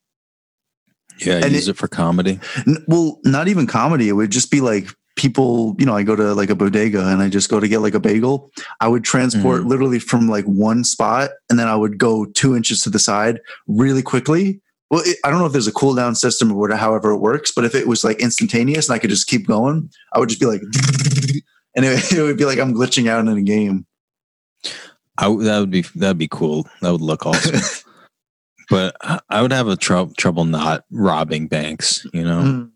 [SPEAKER 2] Yeah,
[SPEAKER 1] And
[SPEAKER 2] use it, for comedy.
[SPEAKER 1] N- Well, not even comedy. It would just be like people, you know, I go to like a bodega and I just go to get like a bagel. I would transport
[SPEAKER 2] Mhm.
[SPEAKER 1] literally from like one spot and then I would go two inches to the side really quickly. Well, it, I don't know if there's a cooldown system or whatever, however it works, but if it was like instantaneous and I could just keep going, I would just be like, and it, it would be like I'm glitching out in a game.
[SPEAKER 2] I that would be that'd be cool. That would look awesome. but I- would have a trou trouble not robbing banks. You know,
[SPEAKER 1] Mm,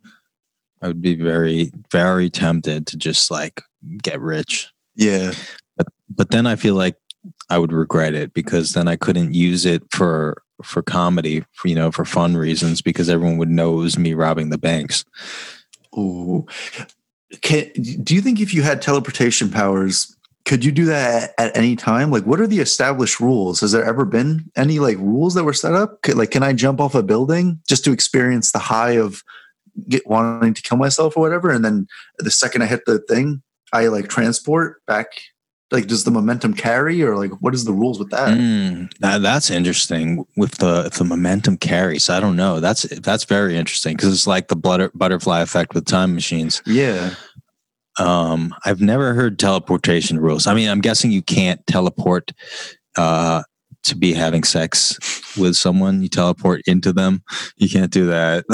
[SPEAKER 2] I would be very very tempted to just like get rich.
[SPEAKER 1] yeah.
[SPEAKER 2] But then I feel like I would regret it because then I couldn't use it for for comedy, for, you know, for fun reasons because everyone would know it was me robbing the banks.
[SPEAKER 1] Ooh. Can, do you think if you had teleportation powers, could you do that at any time? Like, what are the established rules? Has there ever been any like rules that were set up? Could, like, can I jump off a building just to experience the high of get wanting to kill myself or whatever? And then the second I hit the thing, I like transport back. Like, does the momentum carry, or like, what is the rules with that?
[SPEAKER 2] Mm, that, that's interesting with the if the momentum carries. I don't know. That's that's very interesting because it's like the butter, butterfly effect with time machines.
[SPEAKER 1] Yeah,
[SPEAKER 2] Um, I've never heard teleportation rules. I mean, I'm guessing you can't teleport uh, to be having sex with someone. You teleport into them. You can't do that.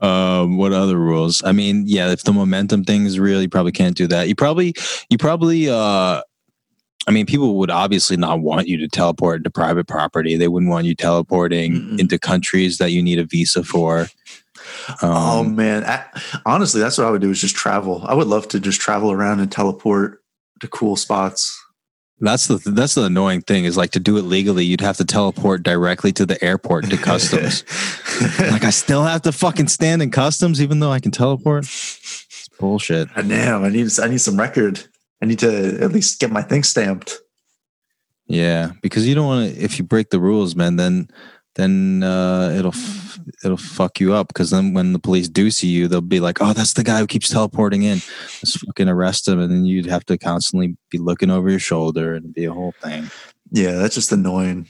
[SPEAKER 2] um, what other rules? I mean, yeah, if the momentum thing is real, you probably can't do that. You probably, you probably, uh, I mean, people would obviously not want you to teleport into private property. They wouldn't want you teleporting
[SPEAKER 1] Mm-mm.
[SPEAKER 2] into countries that you need a visa for.
[SPEAKER 1] Oh
[SPEAKER 2] Um,
[SPEAKER 1] man, I, honestly, that's what I would do is just travel. I would love to just travel around and teleport to cool spots.
[SPEAKER 2] that's the that's the annoying thing is like to do it legally, you'd have to teleport directly to the airport to customs. like I still have to fucking stand in customs even though I can teleport. It's bullshit.
[SPEAKER 1] I know. I need. I need some record. I need to at least get my thing stamped.
[SPEAKER 2] Yeah, because you don't want to. If you break the rules, man, then then uh, it'll f- it'll fuck you up. Because then when the police do see you, they'll be like, "Oh, that's the guy who keeps teleporting in. Let's fucking arrest him." And then you'd have to constantly be looking over your shoulder and be a whole thing.
[SPEAKER 1] Yeah, that's just annoying.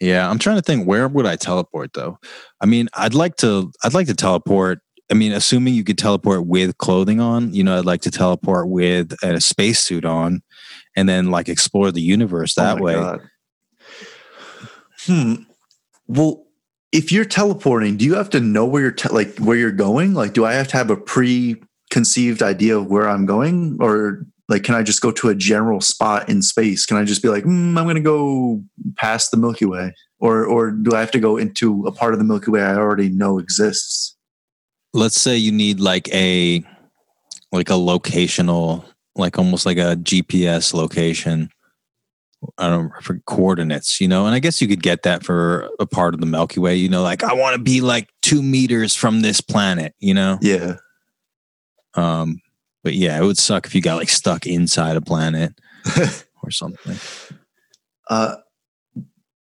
[SPEAKER 2] Yeah, I'm trying to think. Where would I teleport though? I mean, I'd like to. I'd like to teleport. I mean, assuming you could teleport with clothing on, you know, I'd like to teleport with a spacesuit on, and then like explore the universe
[SPEAKER 1] Oh
[SPEAKER 2] that
[SPEAKER 1] my
[SPEAKER 2] way.
[SPEAKER 1] God. Hmm. Well, if you're teleporting, do you have to know where you're te- like where you're going? Like, do I have to have a preconceived idea of where I'm going, or like, can I just go to a general spot in space? Can I just be like, mm, I'm going to go past the Milky Way, or or do I have to go into a part of the Milky Way I already know exists?
[SPEAKER 2] let's say you need like a like a locational like almost like a gps location i don't know for coordinates you know and i guess you could get that for a part of the milky way you know like i want to be like two meters from this planet you know
[SPEAKER 1] Yeah.
[SPEAKER 2] um but yeah it would suck if you got like stuck inside a planet or something
[SPEAKER 1] Uh,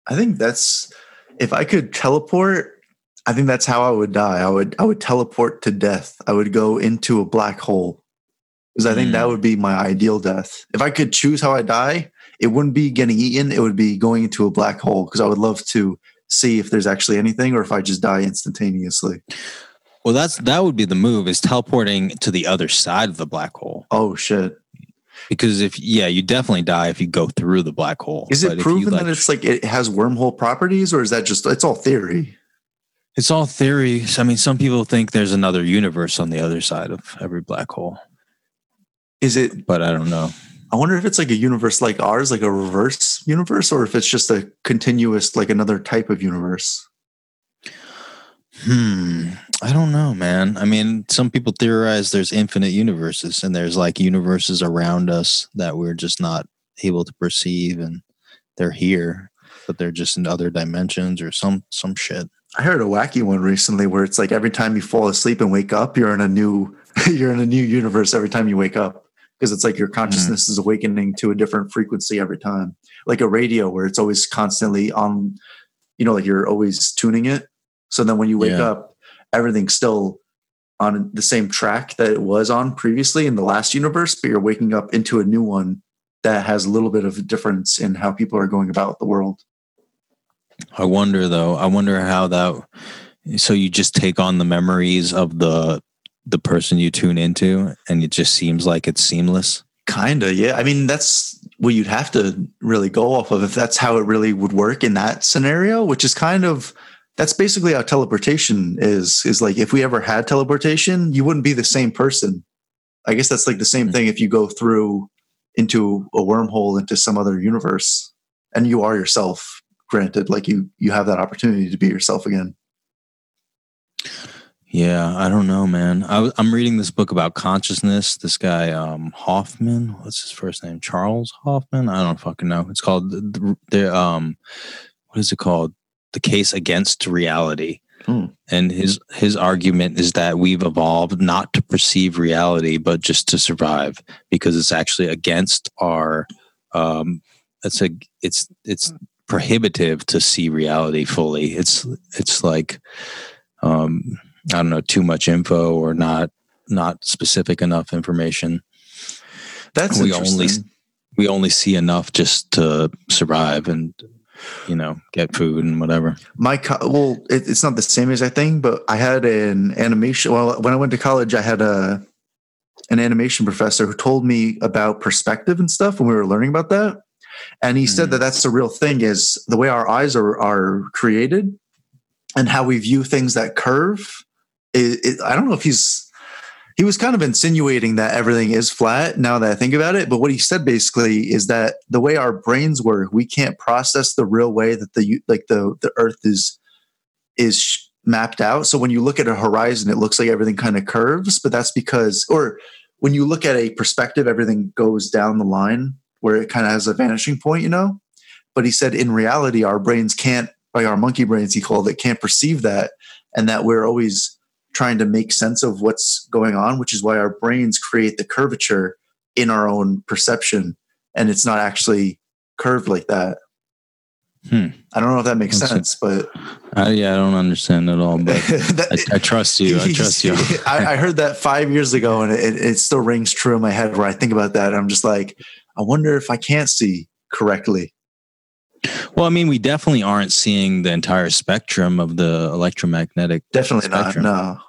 [SPEAKER 1] I think that's if I could teleport. I think that's how I would die. I would I would teleport to death. I would go into a black hole because I think that
[SPEAKER 2] Mm.
[SPEAKER 1] would be my ideal death. If I could choose how I die, it wouldn't be getting eaten. It would be going into a black hole because I would love to see if there's actually anything or if I just die instantaneously.
[SPEAKER 2] well that's that would be the move is teleporting to the other side of the black hole
[SPEAKER 1] Oh shit!
[SPEAKER 2] because if yeah you definitely die if you go through the black hole
[SPEAKER 1] Is it
[SPEAKER 2] you,
[SPEAKER 1] proven
[SPEAKER 2] like,
[SPEAKER 1] that it's like it has wormhole properties or is that just it's all theory?
[SPEAKER 2] It's all theories. I mean, some people think there's another universe on the other side of every black hole,
[SPEAKER 1] Is it
[SPEAKER 2] but I don't know.
[SPEAKER 1] I wonder if it's like a universe like ours, like a reverse universe, or if it's just a continuous, like another type of universe.
[SPEAKER 2] Hmm. I don't know, man. I mean, some people theorize there's infinite universes and there's like universes around us that we're just not able to perceive and they're here, but they're just in other dimensions or some some shit.
[SPEAKER 1] I heard a wacky one recently where it's like every time you fall asleep and wake up, you're in a new you're in a new universe every time you wake up because it's like your hmm. consciousness is awakening to a different frequency every time, like a radio where it's always constantly on. You know, like you're always tuning it. So then when you wake
[SPEAKER 2] Yeah.
[SPEAKER 1] up, everything's still on the same track that it was on previously in the last universe, but you're waking up into a new one that has a little bit of a difference in how people are going about the world.
[SPEAKER 2] I wonder though. I wonder how that. So you just take on the memories of the the person you tune into, and it just seems like it's seamless.
[SPEAKER 1] Kinda, yeah. I mean, that's what you'd have to really go off of if that's how it really would work in that scenario, which is kind of that's basically how teleportation is. Is like if we ever had teleportation, you wouldn't be the same person. I guess that's like the same hmm. thing if you go through into a wormhole into some other universe and you are yourself. Granted, like you you have that opportunity to be yourself again.
[SPEAKER 2] Yeah, I don't know, man. I, am reading this book about consciousness. This guy, um, Hoffman, what's his first name? Charles Hoffman. I don't fucking know. It's called the, the um, what is it called? The case against reality.
[SPEAKER 1] Hmm.
[SPEAKER 2] And his his argument is that we've evolved not to perceive reality, but just to survive, because it's actually against our. Um, it's a it's it's prohibitive to see reality fully. It's it's like. Um, I don't know, too much info or not not specific enough information.
[SPEAKER 1] That's
[SPEAKER 2] We only- We only see enough just to survive and you know get food and whatever.
[SPEAKER 1] my co- well it, it's not the same as i think but i had an animation well when i went to college i had a an animation professor who told me about perspective and stuff when we were learning about that and he said
[SPEAKER 2] Mhm.
[SPEAKER 1] that that's the real thing is the way our eyes are are created and how we view things that curve it, it, i don't know if he's he was kind of insinuating that everything is flat now that I think about it. But what he said basically is that the way our brains work, we can't process the real way that the like the the Earth is is mapped out. So when you look at a horizon, it looks like everything kind of curves, but that's because, or when you look at a perspective, everything goes down the line where it kind of has a vanishing point, you know. But he said in reality, our brains can't, like our monkey brains, he called it, can't perceive that, and that we're always trying to make sense of what's going on, which is why our brains create the curvature in our own perception. And it's not actually curved like that.
[SPEAKER 2] Hmm.
[SPEAKER 1] I don't know if that makes
[SPEAKER 2] That's
[SPEAKER 1] sense, but
[SPEAKER 2] Uh, yeah, I don't understand at all, but
[SPEAKER 1] that,
[SPEAKER 2] I, I trust you. I trust you.
[SPEAKER 1] I, I heard that five years ago, and it, it still rings true in my head. Where I think about that, I'm just like, I wonder if I can't see correctly.
[SPEAKER 2] Well, I mean, we definitely aren't seeing the entire spectrum of the electromagnetic.
[SPEAKER 1] Definitely
[SPEAKER 2] Spectrum.
[SPEAKER 1] not. No.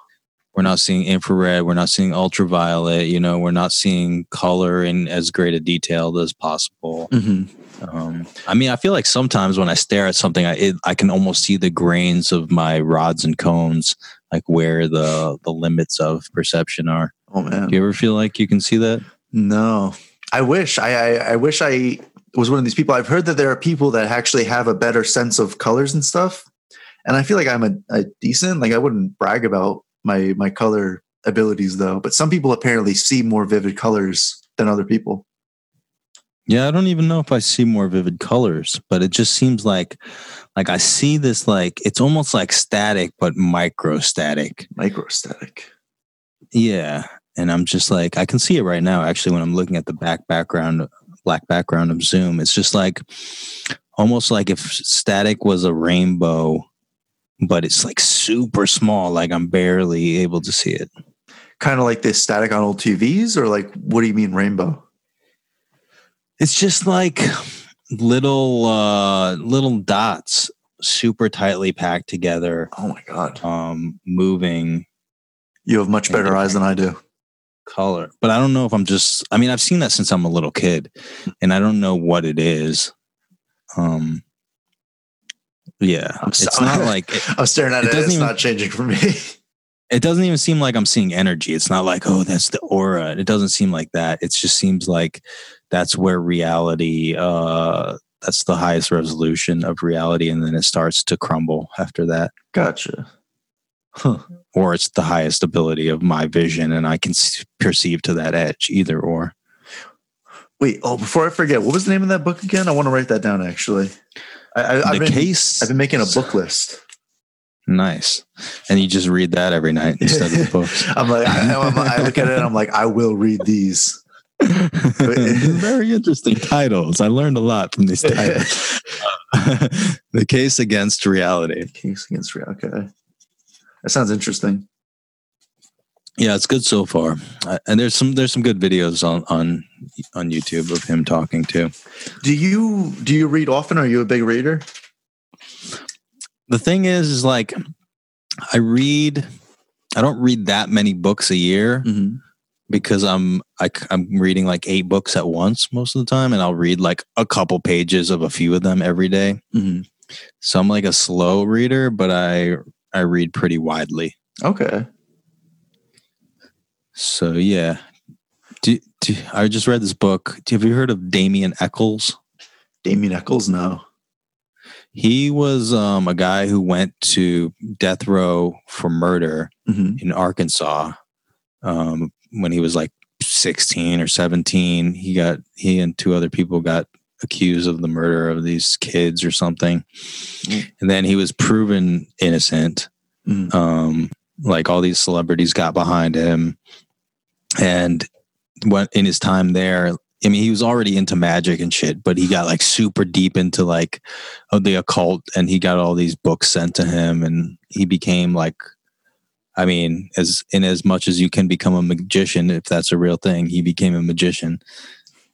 [SPEAKER 2] We're not seeing infrared. We're not seeing ultraviolet. You know, we're not seeing color in as great a detail as possible. Um, I mean, I feel like sometimes when I stare at something, I it, I can almost see the grains of my rods and cones, like where the the limits of perception are.
[SPEAKER 1] Oh man.
[SPEAKER 2] Do you ever feel like you can see that?
[SPEAKER 1] No, I wish. I, I I wish I was one of these people. I've heard that there are people that actually have a better sense of colors and stuff, and I feel like I'm a, a decent. Like I wouldn't brag about my my color abilities though, but some people apparently see more vivid colors than other people.
[SPEAKER 2] Yeah, I don't even know if I see more vivid colors, but it just seems like like I see this like it's almost like static but microstatic.
[SPEAKER 1] Microstatic.
[SPEAKER 2] Yeah. And I'm just like I can see it right now actually when I'm looking at the back background black background of Zoom. It's just like almost like if static was a rainbow but it's like super small like I'm barely able to see it.
[SPEAKER 1] Kind of like this static on old TVs, or like what do you mean rainbow?
[SPEAKER 2] It's just like little uh little dots super tightly packed together
[SPEAKER 1] Oh my god,
[SPEAKER 2] um moving
[SPEAKER 1] you have much better eyes than I do.
[SPEAKER 2] Color. But I don't know if I'm just I mean I've seen that since I'm a little kid and I don't know what it is. Um yeah,
[SPEAKER 1] I'm so-
[SPEAKER 2] it's not like it,
[SPEAKER 1] I'm staring at
[SPEAKER 2] It
[SPEAKER 1] it. It's
[SPEAKER 2] even-
[SPEAKER 1] not changing for me.
[SPEAKER 2] it doesn't even seem like I'm seeing energy. It's not like oh that's the aura. It doesn't seem like that. It just seems like that's where reality uh that's the highest resolution of reality and then it starts to crumble after that.
[SPEAKER 1] gotcha. Huh.
[SPEAKER 2] or it's the highest ability of my vision and I can perceive to that edge, either or.
[SPEAKER 1] Wait. Oh, before I forget, what was the name of that book again? I want to write that down. Actually, I, I, I've
[SPEAKER 2] the
[SPEAKER 1] been
[SPEAKER 2] case,
[SPEAKER 1] I've been making a book list.
[SPEAKER 2] nice, and you just read that every night instead of the books.
[SPEAKER 1] I'm like, I, I'm- I look at it and I'm like, I will read these.
[SPEAKER 2] Very interesting titles. I learned a lot from these titles. the case against reality.
[SPEAKER 1] The Case against reality. Okay, that sounds interesting.
[SPEAKER 2] Yeah, it's good so far, and there's some there's some good videos on on on YouTube of him talking too.
[SPEAKER 1] Do you do you read often? Are you a big reader?
[SPEAKER 2] the thing is is like i read i don't read that many books a year
[SPEAKER 1] Mm-hmm.
[SPEAKER 2] because i'm I, am reading like eight books at once most of the time and i'll read like a couple pages of a few of them every day
[SPEAKER 1] Mm-hmm.
[SPEAKER 2] so i'm like a slow reader but i i read pretty widely
[SPEAKER 1] Okay.
[SPEAKER 2] so yeah do, do, i just read this book have you heard of damien echols
[SPEAKER 1] Damien Echols. No.
[SPEAKER 2] he was um, a guy who went to death row for murder
[SPEAKER 1] Mm-hmm.
[SPEAKER 2] in Arkansas um, when he was like 16 or 17. He got he and two other people got accused of the murder of these kids or something,
[SPEAKER 1] Mm.
[SPEAKER 2] and then he was proven innocent.
[SPEAKER 1] Mm.
[SPEAKER 2] Um, like all these celebrities got behind him, and went in his time there. I mean, he was already into magic and shit, but he got like super deep into like the occult, and he got all these books sent to him, and he became like I mean, as in as much as you can become a magician, if that's a real thing, he became a magician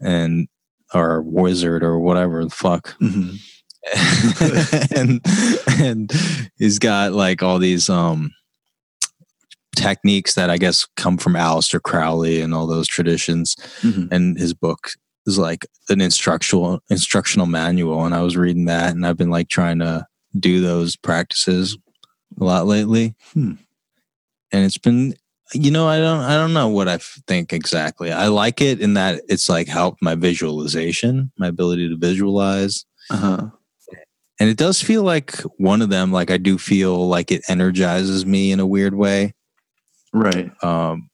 [SPEAKER 2] and or wizard or whatever the fuck.
[SPEAKER 1] Mm-hmm.
[SPEAKER 2] and and he's got like all these um techniques that I guess come from Aleister Crowley and all those traditions.
[SPEAKER 1] Mm-hmm.
[SPEAKER 2] And his book is like an instructional instructional manual. And I was reading that and I've been like trying to do those practices a lot lately.
[SPEAKER 1] Hmm.
[SPEAKER 2] And it's been you know, I don't, I don't know what I think exactly. I like it in that it's like helped my visualization, my ability to visualize.
[SPEAKER 1] Uh-huh.
[SPEAKER 2] And it does feel like one of them, like I do feel like it energizes me in a weird way.
[SPEAKER 1] Right.
[SPEAKER 2] Um,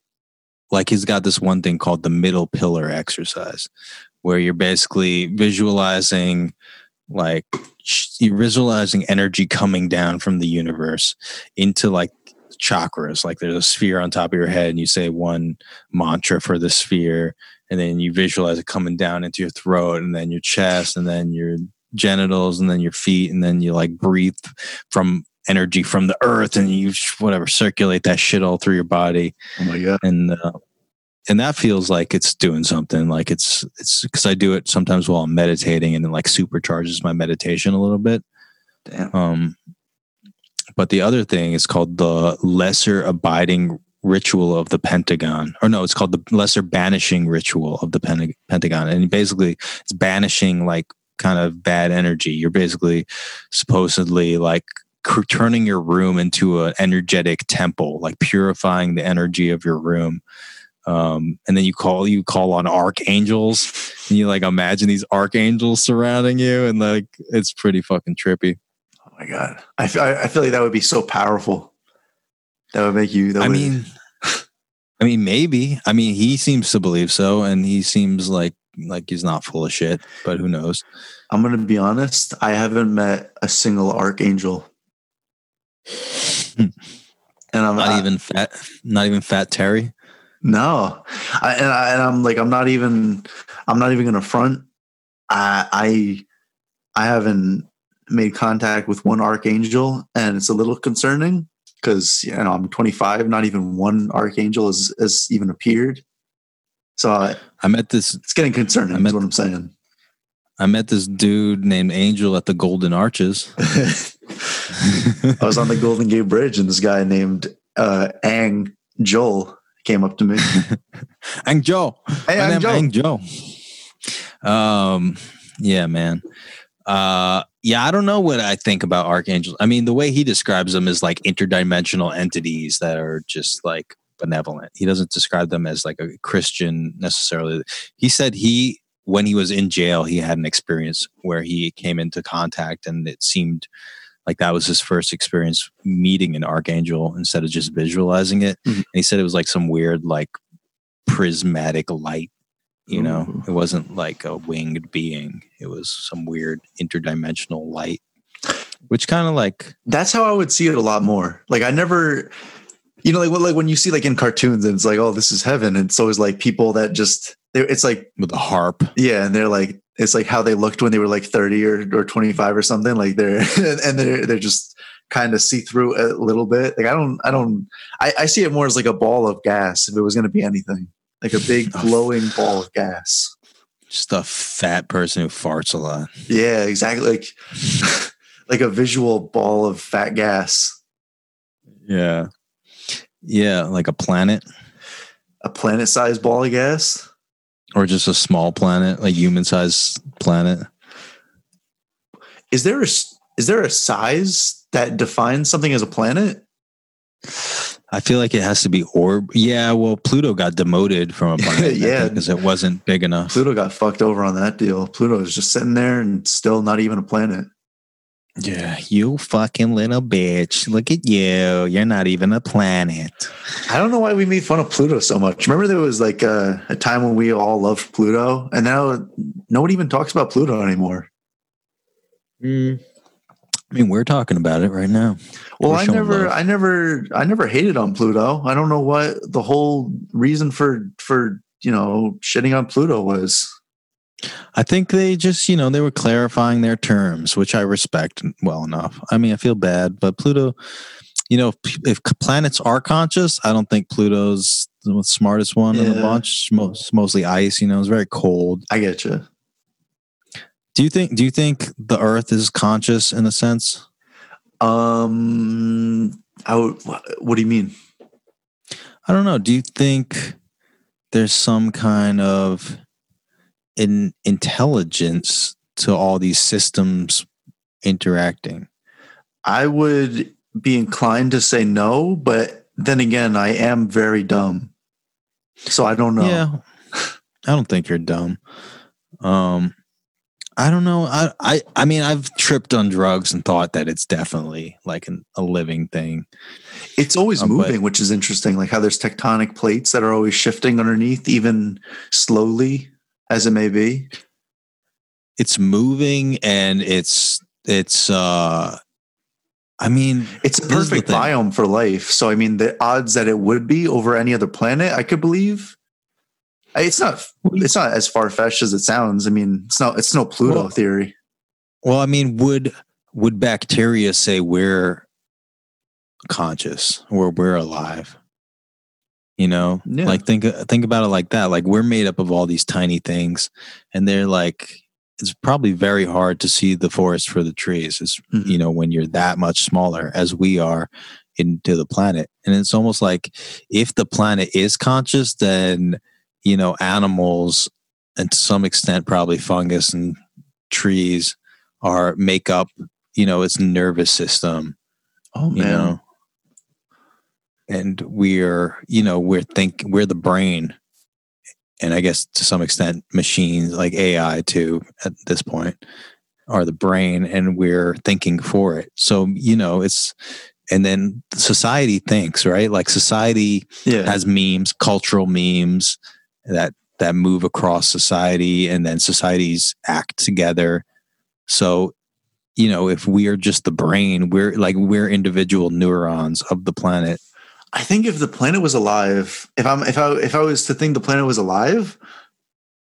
[SPEAKER 2] like he's got this one thing called the middle pillar exercise, where you're basically visualizing like you're visualizing energy coming down from the universe into like chakras like there's a sphere on top of your head and you say one mantra for the sphere and then you visualize it coming down into your throat and then your chest and then your genitals and then your feet and then you like breathe from energy from the earth and you whatever circulate that shit all through your body
[SPEAKER 1] Oh my god.
[SPEAKER 2] and uh, and that feels like it's doing something like it's it's because i do it sometimes while i'm meditating and then like supercharges my meditation a little bit
[SPEAKER 1] Damn.
[SPEAKER 2] um but the other thing is called the lesser abiding ritual of the pentagon. Or no it's called the lesser banishing ritual of the Pen- pentagon. And basically it's banishing like kind of bad energy. You're basically supposedly like turning your room into an energetic temple like purifying the energy of your room. Um, and then you call you call on archangels. And you like imagine these archangels surrounding you. And like it's pretty fucking trippy
[SPEAKER 1] my god. I feel, I feel like that would be so powerful. That would make you. That
[SPEAKER 2] I
[SPEAKER 1] would-
[SPEAKER 2] mean, I mean, maybe. I mean, he seems to believe so, and he seems like like he's not full of shit. But who knows?
[SPEAKER 1] I'm gonna be honest. I haven't met a single archangel, and I'm
[SPEAKER 2] Not
[SPEAKER 1] I-
[SPEAKER 2] even fat. Not even fat Terry.
[SPEAKER 1] No, I, and, I, and I'm like, I'm not even, I'm not even gonna front. I, I, I haven't made contact with one archangel, and it's a little concerning because you know I'm 25. Not even one archangel has, has even appeared. So uh,
[SPEAKER 2] I met this.
[SPEAKER 1] it's getting concerning.
[SPEAKER 2] I
[SPEAKER 1] is
[SPEAKER 2] met-
[SPEAKER 1] what I'm saying.
[SPEAKER 2] I met this dude named Angel at the Golden Arches.
[SPEAKER 1] I was on the Golden Gate Bridge, and this guy named uh, Ang Joel came up to me.
[SPEAKER 2] Ang Joe.
[SPEAKER 1] Hey, Ang
[SPEAKER 2] name Ang Joe. Um, yeah, man. Uh, yeah, I don't know what I think about archangels. I mean, the way he describes them is like interdimensional entities that are just like benevolent. He doesn't describe them as like a Christian necessarily. He said he, when he was in jail, he had an experience where he came into contact and it seemed like that was his first experience meeting an archangel instead of just visualizing it.
[SPEAKER 1] Mhm.
[SPEAKER 2] And he said it was like some weird, like prismatic light you know
[SPEAKER 1] Ooh.
[SPEAKER 2] it wasn't like a winged being it was some weird interdimensional light which kind of like
[SPEAKER 1] that's how I would see it a lot more. Like I never, you know, like when, like when you see like in cartoons and it's like, oh, this is heaven. And it's always like people that just, they're- it's like,
[SPEAKER 2] with a harp
[SPEAKER 1] yeah, and they're like, it's like how they looked when they were like 30 or, or 25 or something. Like they're, and they're, they're just kind of see through a little bit. Like I don't, I don't, I, I see it more as like a ball of gas if it was going to be anything, like a big glowing ball of gas.
[SPEAKER 2] just a fat person who farts a lot
[SPEAKER 1] Yeah, exactly. Like, like a visual ball of fat gas,
[SPEAKER 2] yeah yeah like a planet
[SPEAKER 1] a planet sized ball of gas.
[SPEAKER 2] or just a small planet like human sized planet
[SPEAKER 1] is there a is there a size that defines something as a planet?
[SPEAKER 2] I feel like it has to be orb yeah well pluto got demoted from a planet
[SPEAKER 1] Yeah.
[SPEAKER 2] because it wasn't big enough
[SPEAKER 1] Pluto got fucked over on that deal. Pluto is just sitting there and still not even a planet.
[SPEAKER 2] yeah you fucking little bitch look at you you're not even a planet
[SPEAKER 1] I don't know why we made fun of Pluto so much. Remember there was like a, a time when we all loved Pluto, and now no one even talks about Pluto anymore.
[SPEAKER 2] I mean, we're talking about it right now.
[SPEAKER 1] Well, I never,
[SPEAKER 2] love.
[SPEAKER 1] I never, I never hated on Pluto. I don't know what the whole reason for for you know shitting on Pluto was.
[SPEAKER 2] I think they just, you know, they were clarifying their terms, which I respect well enough. I mean, I feel bad, but Pluto, you know, if, if planets are conscious, I don't think Pluto's the smartest one in the bunch. It's mo- it's mostly ice, you know, it's very cold.
[SPEAKER 1] I get you.
[SPEAKER 2] Do you think? Do you think the Earth is conscious in a sense?
[SPEAKER 1] Um, I would, what, do you mean?
[SPEAKER 2] I don't know. Do you think there's some kind of in intelligence to all these systems interacting?
[SPEAKER 1] I would be inclined to say no, but then again, I am very dumb. So I don't know.
[SPEAKER 2] Yeah. I don't think you're dumb. Um I don't know. I, I I mean I've tripped on drugs and thought that it's definitely like an, a living thing.
[SPEAKER 1] It's always
[SPEAKER 2] Um, but-
[SPEAKER 1] moving, which is interesting. Like how there's tectonic plates that are always shifting underneath, even slowly as it may be.
[SPEAKER 2] It's moving and it's it's uh I mean
[SPEAKER 1] It's a
[SPEAKER 2] This is the
[SPEAKER 1] perfect biome for life. So I mean, the odds that it would be over any other planet, I could believe. It's not. It's not as far fetched as it sounds. I mean, it's not. It's no Pluto
[SPEAKER 2] Well-
[SPEAKER 1] theory.
[SPEAKER 2] well I mean would would bacteria say we're conscious or we're alive? You know?
[SPEAKER 1] Yeah.
[SPEAKER 2] Like think think about it like that. Like we're made up of all these tiny things and they're like it's probably very hard to see the forest for the trees. It's
[SPEAKER 1] Mhm.
[SPEAKER 2] you know when you're that much smaller as we are into the planet and it's almost like if the planet is conscious then you know animals and to some extent probably fungus and trees are make up you know its nervous system
[SPEAKER 1] Oh
[SPEAKER 2] you
[SPEAKER 1] man.
[SPEAKER 2] know and we're you know we're think we're the brain and i guess to some extent machines like ai too at this point are the brain and we're thinking for it so you know it's and then society thinks right like society
[SPEAKER 1] Yeah.
[SPEAKER 2] has memes cultural memes that that move across society and then societies act together so you know if we are just the brain we're like we're individual neurons of the planet
[SPEAKER 1] I think if the planet was alive, if I'm if I if I was to think the planet was alive,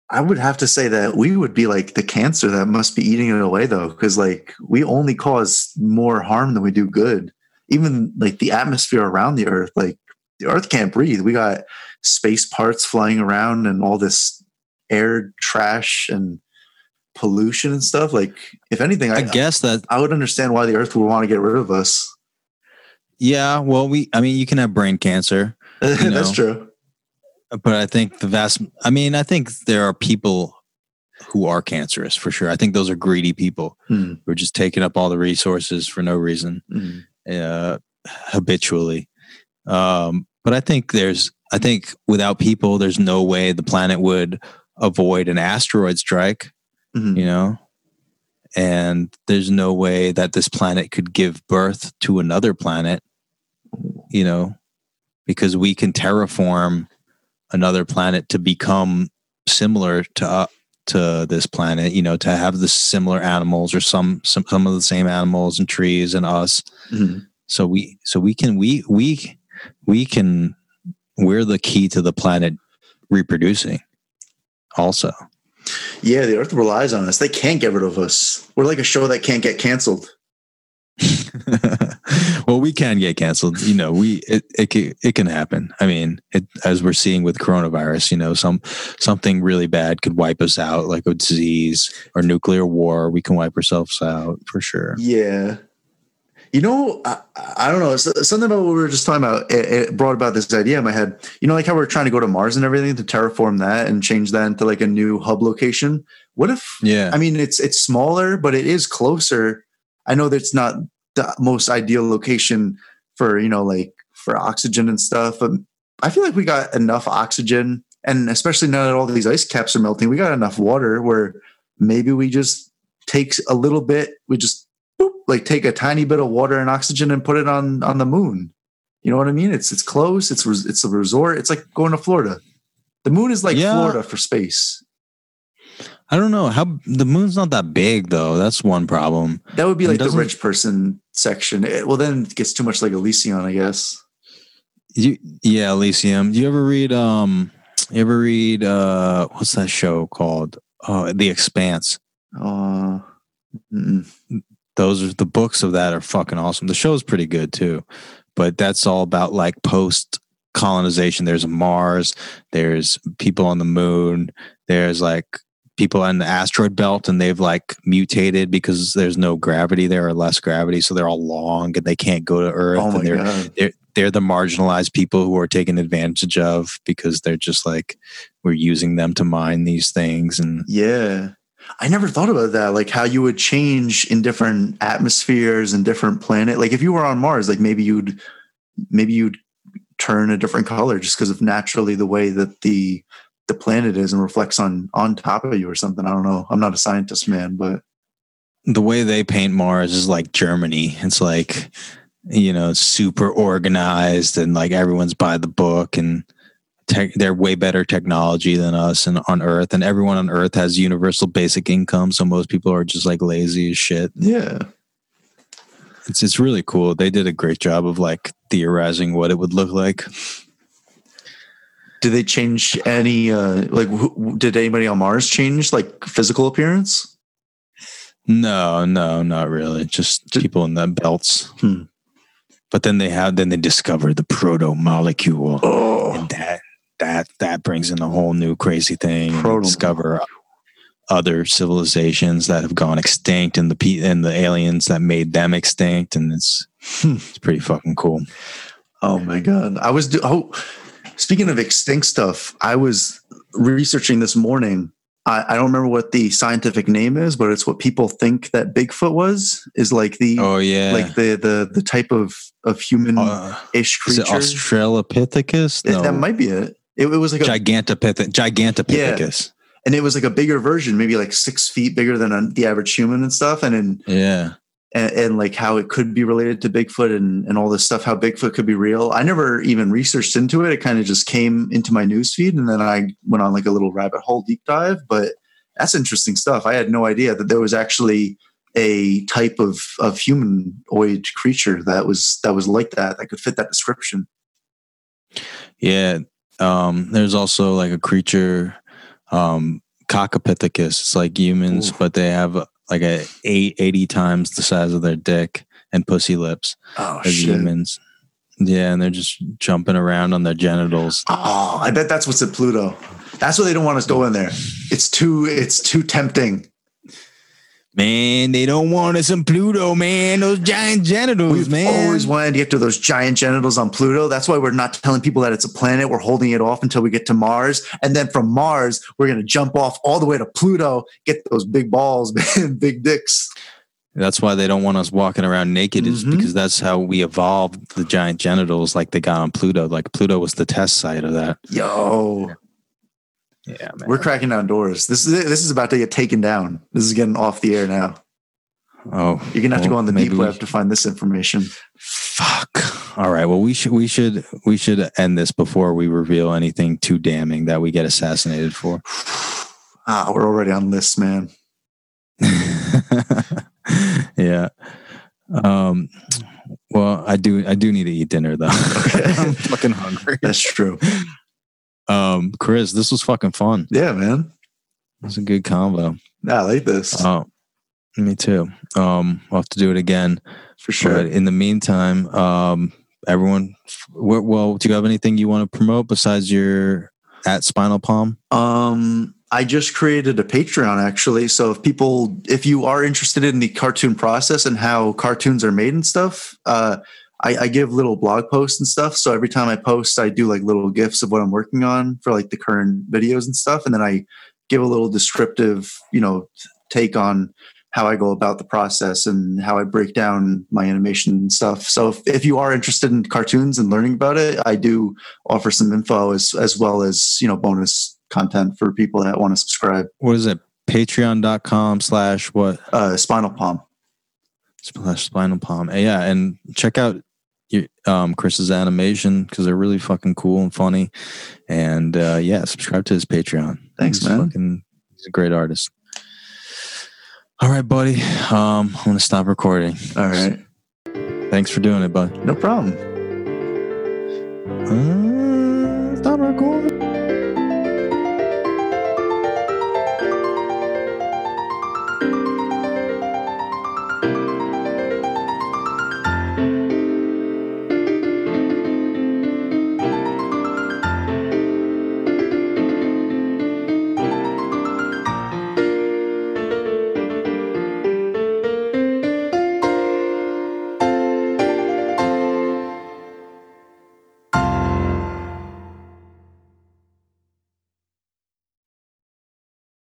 [SPEAKER 1] I would have to say that we would be like the cancer that must be eating it away though, because like we only cause more harm than we do good. Even like the atmosphere around the earth, like the earth can't breathe. We got space parts flying around and all this air trash and pollution and stuff. Like if anything,
[SPEAKER 2] i
[SPEAKER 1] I,
[SPEAKER 2] guess that
[SPEAKER 1] I would understand why the earth would want to get rid of us.
[SPEAKER 2] yeah well we i mean you can have brain cancer
[SPEAKER 1] That's true.
[SPEAKER 2] but i think the vast i mean i think there are people who are cancerous for sure i think those are greedy people
[SPEAKER 1] Hmm.
[SPEAKER 2] who are just taking up all the resources for no reason
[SPEAKER 1] Hmm.
[SPEAKER 2] uh, habitually. Um, but I think there's, I think without people, there's no way the planet would avoid an asteroid strike,
[SPEAKER 1] Mhm.
[SPEAKER 2] you know? And there's no way that this planet could give birth to another planet, you know, because we can terraform another planet to become similar to uh, to this planet, you know, to have the similar animals or some some some of the same animals and trees and us
[SPEAKER 1] Mhm.
[SPEAKER 2] so we so we can we we we can we're the key to the planet reproducing also
[SPEAKER 1] Yeah, the earth relies on us. They can't get rid of us. We're like a show that can't get canceled.
[SPEAKER 2] well we can get canceled you know we it, it can, it can happen i mean it, as we're seeing with coronavirus you know some something really bad could wipe us out like a disease or nuclear war we can wipe ourselves out for sure
[SPEAKER 1] Yeah. You know, I, I don't know. Something about what we were just talking about. It, it brought about this idea in my head. You know, like how we're trying to go to Mars and everything to terraform that and change that into like a new hub location. What if?
[SPEAKER 2] yeah
[SPEAKER 1] I mean, it's it's smaller, but it is closer. I know that's not the most ideal location for you know like for oxygen and stuff, but I feel like we got enough oxygen, and especially now that all these ice caps are melting, we got enough water where maybe we just take a little bit. We just like take a tiny bit of water and oxygen and put it on on the moon. You know what I mean? It's it's close. It's it's a resort. It's like going to Florida. The moon is like
[SPEAKER 2] Yeah.
[SPEAKER 1] Florida for space.
[SPEAKER 2] i don't know how the moon's not that big though that's one problem
[SPEAKER 1] That would be like the rich person section. It- well, then it gets too much like Elysium, I guess.
[SPEAKER 2] You, yeah, Elysium. Do you ever read um you ever read uh what's that show called? Uh The Expanse.
[SPEAKER 1] Uh, mm-mm.
[SPEAKER 2] Those are the books of that are fucking awesome. The show's pretty good too. But that's all about like post colonization. There's Mars, there's people on the moon, there's like people in the asteroid belt and they've like mutated because there's no gravity there or less gravity. So they're all long and they can't go to Earth.
[SPEAKER 1] oh my
[SPEAKER 2] and they're
[SPEAKER 1] god!
[SPEAKER 2] they're they're the marginalized people who are taken advantage of because they're just like we're using them to mine these things and
[SPEAKER 1] Yeah, I never thought about that. Like how you would change in different atmospheres and different planet. Like if you were on Mars, like maybe you'd maybe you'd turn a different color just because of naturally the way that the the planet is and reflects on on top of you or something. I don't know. I'm not a scientist, man, but
[SPEAKER 2] the way they paint Mars is like Germany. It's like you know super organized and like everyone's by the book and tech, they're way better technology than us and on Earth. And everyone on Earth has universal basic income, so most people are just like lazy as shit.
[SPEAKER 1] yeah.
[SPEAKER 2] It's it's really cool. They did a great job of like theorizing what it would look like.
[SPEAKER 1] Did they change any? uh Like, wh- did anybody on Mars change like physical appearance?
[SPEAKER 2] No, no, not really. Just
[SPEAKER 1] Ju-
[SPEAKER 2] people in the belts.
[SPEAKER 1] Hmm.
[SPEAKER 2] But then they have then they discover the proto molecule,
[SPEAKER 1] Oh,
[SPEAKER 2] and that that that brings in a whole new crazy thing.
[SPEAKER 1] Proto-
[SPEAKER 2] discover other civilizations that have gone extinct, and the pe- and the aliens that made them extinct, and it's
[SPEAKER 1] Hmm.
[SPEAKER 2] it's pretty fucking cool.
[SPEAKER 1] oh my god! I was do- oh, speaking of extinct stuff, I was researching this morning. I, I don't remember what the scientific name is, but it's what people think that Bigfoot was. Is like the
[SPEAKER 2] Oh yeah,
[SPEAKER 1] like the the the type of of human
[SPEAKER 2] uh,
[SPEAKER 1] ish
[SPEAKER 2] is it
[SPEAKER 1] creature.
[SPEAKER 2] Australopithecus?
[SPEAKER 1] It- That might be it. It, it was like a
[SPEAKER 2] Gigantopith- Gigantopithecus.
[SPEAKER 1] and it was like a bigger version, maybe like six feet bigger than a, the average human and stuff. And in
[SPEAKER 2] Yeah.
[SPEAKER 1] and, and like how it could be related to Bigfoot and, and all this stuff, how Bigfoot could be real. I never even researched into it. It kind of just came into my newsfeed and then I went on like a little rabbit hole deep dive. But that's interesting stuff. I had no idea that there was actually a type of, of humanoid creature that was that was like that, that could fit that description.
[SPEAKER 2] Yeah. Um, there's also like a creature, um, Coccopithecus. It's like humans,
[SPEAKER 1] Ooh.
[SPEAKER 2] but they have like a eight, 80 times the size of their dick and pussy lips
[SPEAKER 1] Oh
[SPEAKER 2] as
[SPEAKER 1] shit.
[SPEAKER 2] humans. Yeah, and they're just jumping around on their genitals.
[SPEAKER 1] Oh, I bet that's what's at Pluto. That's why they don't want us going there. It's too it's too tempting.
[SPEAKER 2] Man, they don't want us on Pluto, man. Those giant genitals,
[SPEAKER 1] We've
[SPEAKER 2] man.
[SPEAKER 1] always wanted to get to those giant genitals on Pluto. That's why we're not telling people that it's a planet. We're holding it off until we get to Mars. And then from Mars, we're going to jump off all the way to Pluto, get those big balls, man, big dicks.
[SPEAKER 2] That's why they don't want us walking around naked, is
[SPEAKER 1] Mhm.
[SPEAKER 2] because that's how we evolved the giant genitals like they got on Pluto. Like Pluto was the test site of that.
[SPEAKER 1] Yo,
[SPEAKER 2] Yeah, man.
[SPEAKER 1] we're cracking down doors. This is. This is about to get taken down. This is getting off the air now.
[SPEAKER 2] oh,
[SPEAKER 1] You're going to have to go on the deep
[SPEAKER 2] we-
[SPEAKER 1] web to find this information.
[SPEAKER 2] Fuck. All right. Well, we should we should we should end this before we reveal anything too damning that we get assassinated for.
[SPEAKER 1] Ah, we're already on lists, man.
[SPEAKER 2] yeah. Um. Well, I do. I do need to eat dinner though. I'm fucking hungry.
[SPEAKER 1] That's true.
[SPEAKER 2] Um, Chris, this was fucking fun.
[SPEAKER 1] Yeah, man.
[SPEAKER 2] It's a good combo.
[SPEAKER 1] I like this
[SPEAKER 2] Oh, me too. Um, we'll have to do it again.
[SPEAKER 1] for sure.
[SPEAKER 2] But in the meantime, um, everyone, well, do you have anything you want to promote besides your at Spinal Palm?
[SPEAKER 1] Um, I just created a Patreon actually. So if people, if you are interested in the cartoon process and how cartoons are made and stuff, uh, I, I give little blog posts and stuff. So every time I post, I do like little gifs of what I'm working on for like the current videos and stuff, and then I give a little descriptive, you know, take on how I go about the process and how I break down my animation and stuff. So if, if you are interested in cartoons and learning about it, I do offer some info as as well as you know bonus content for people that want to subscribe.
[SPEAKER 2] What is it? Patreon.com slash what?
[SPEAKER 1] Uh, Spinal Palm.
[SPEAKER 2] Slash Spinal Palm. Yeah, and check out um, Chris's animation because they're really fucking cool and funny. And uh, yeah, subscribe to his Patreon.
[SPEAKER 1] Thanks,
[SPEAKER 2] he's
[SPEAKER 1] man.
[SPEAKER 2] Fucking, he's a great artist. All right, buddy. Um, I'm gonna stop recording.
[SPEAKER 1] All right,
[SPEAKER 2] Thanks for doing it, bud.
[SPEAKER 1] no problem.
[SPEAKER 2] Uh,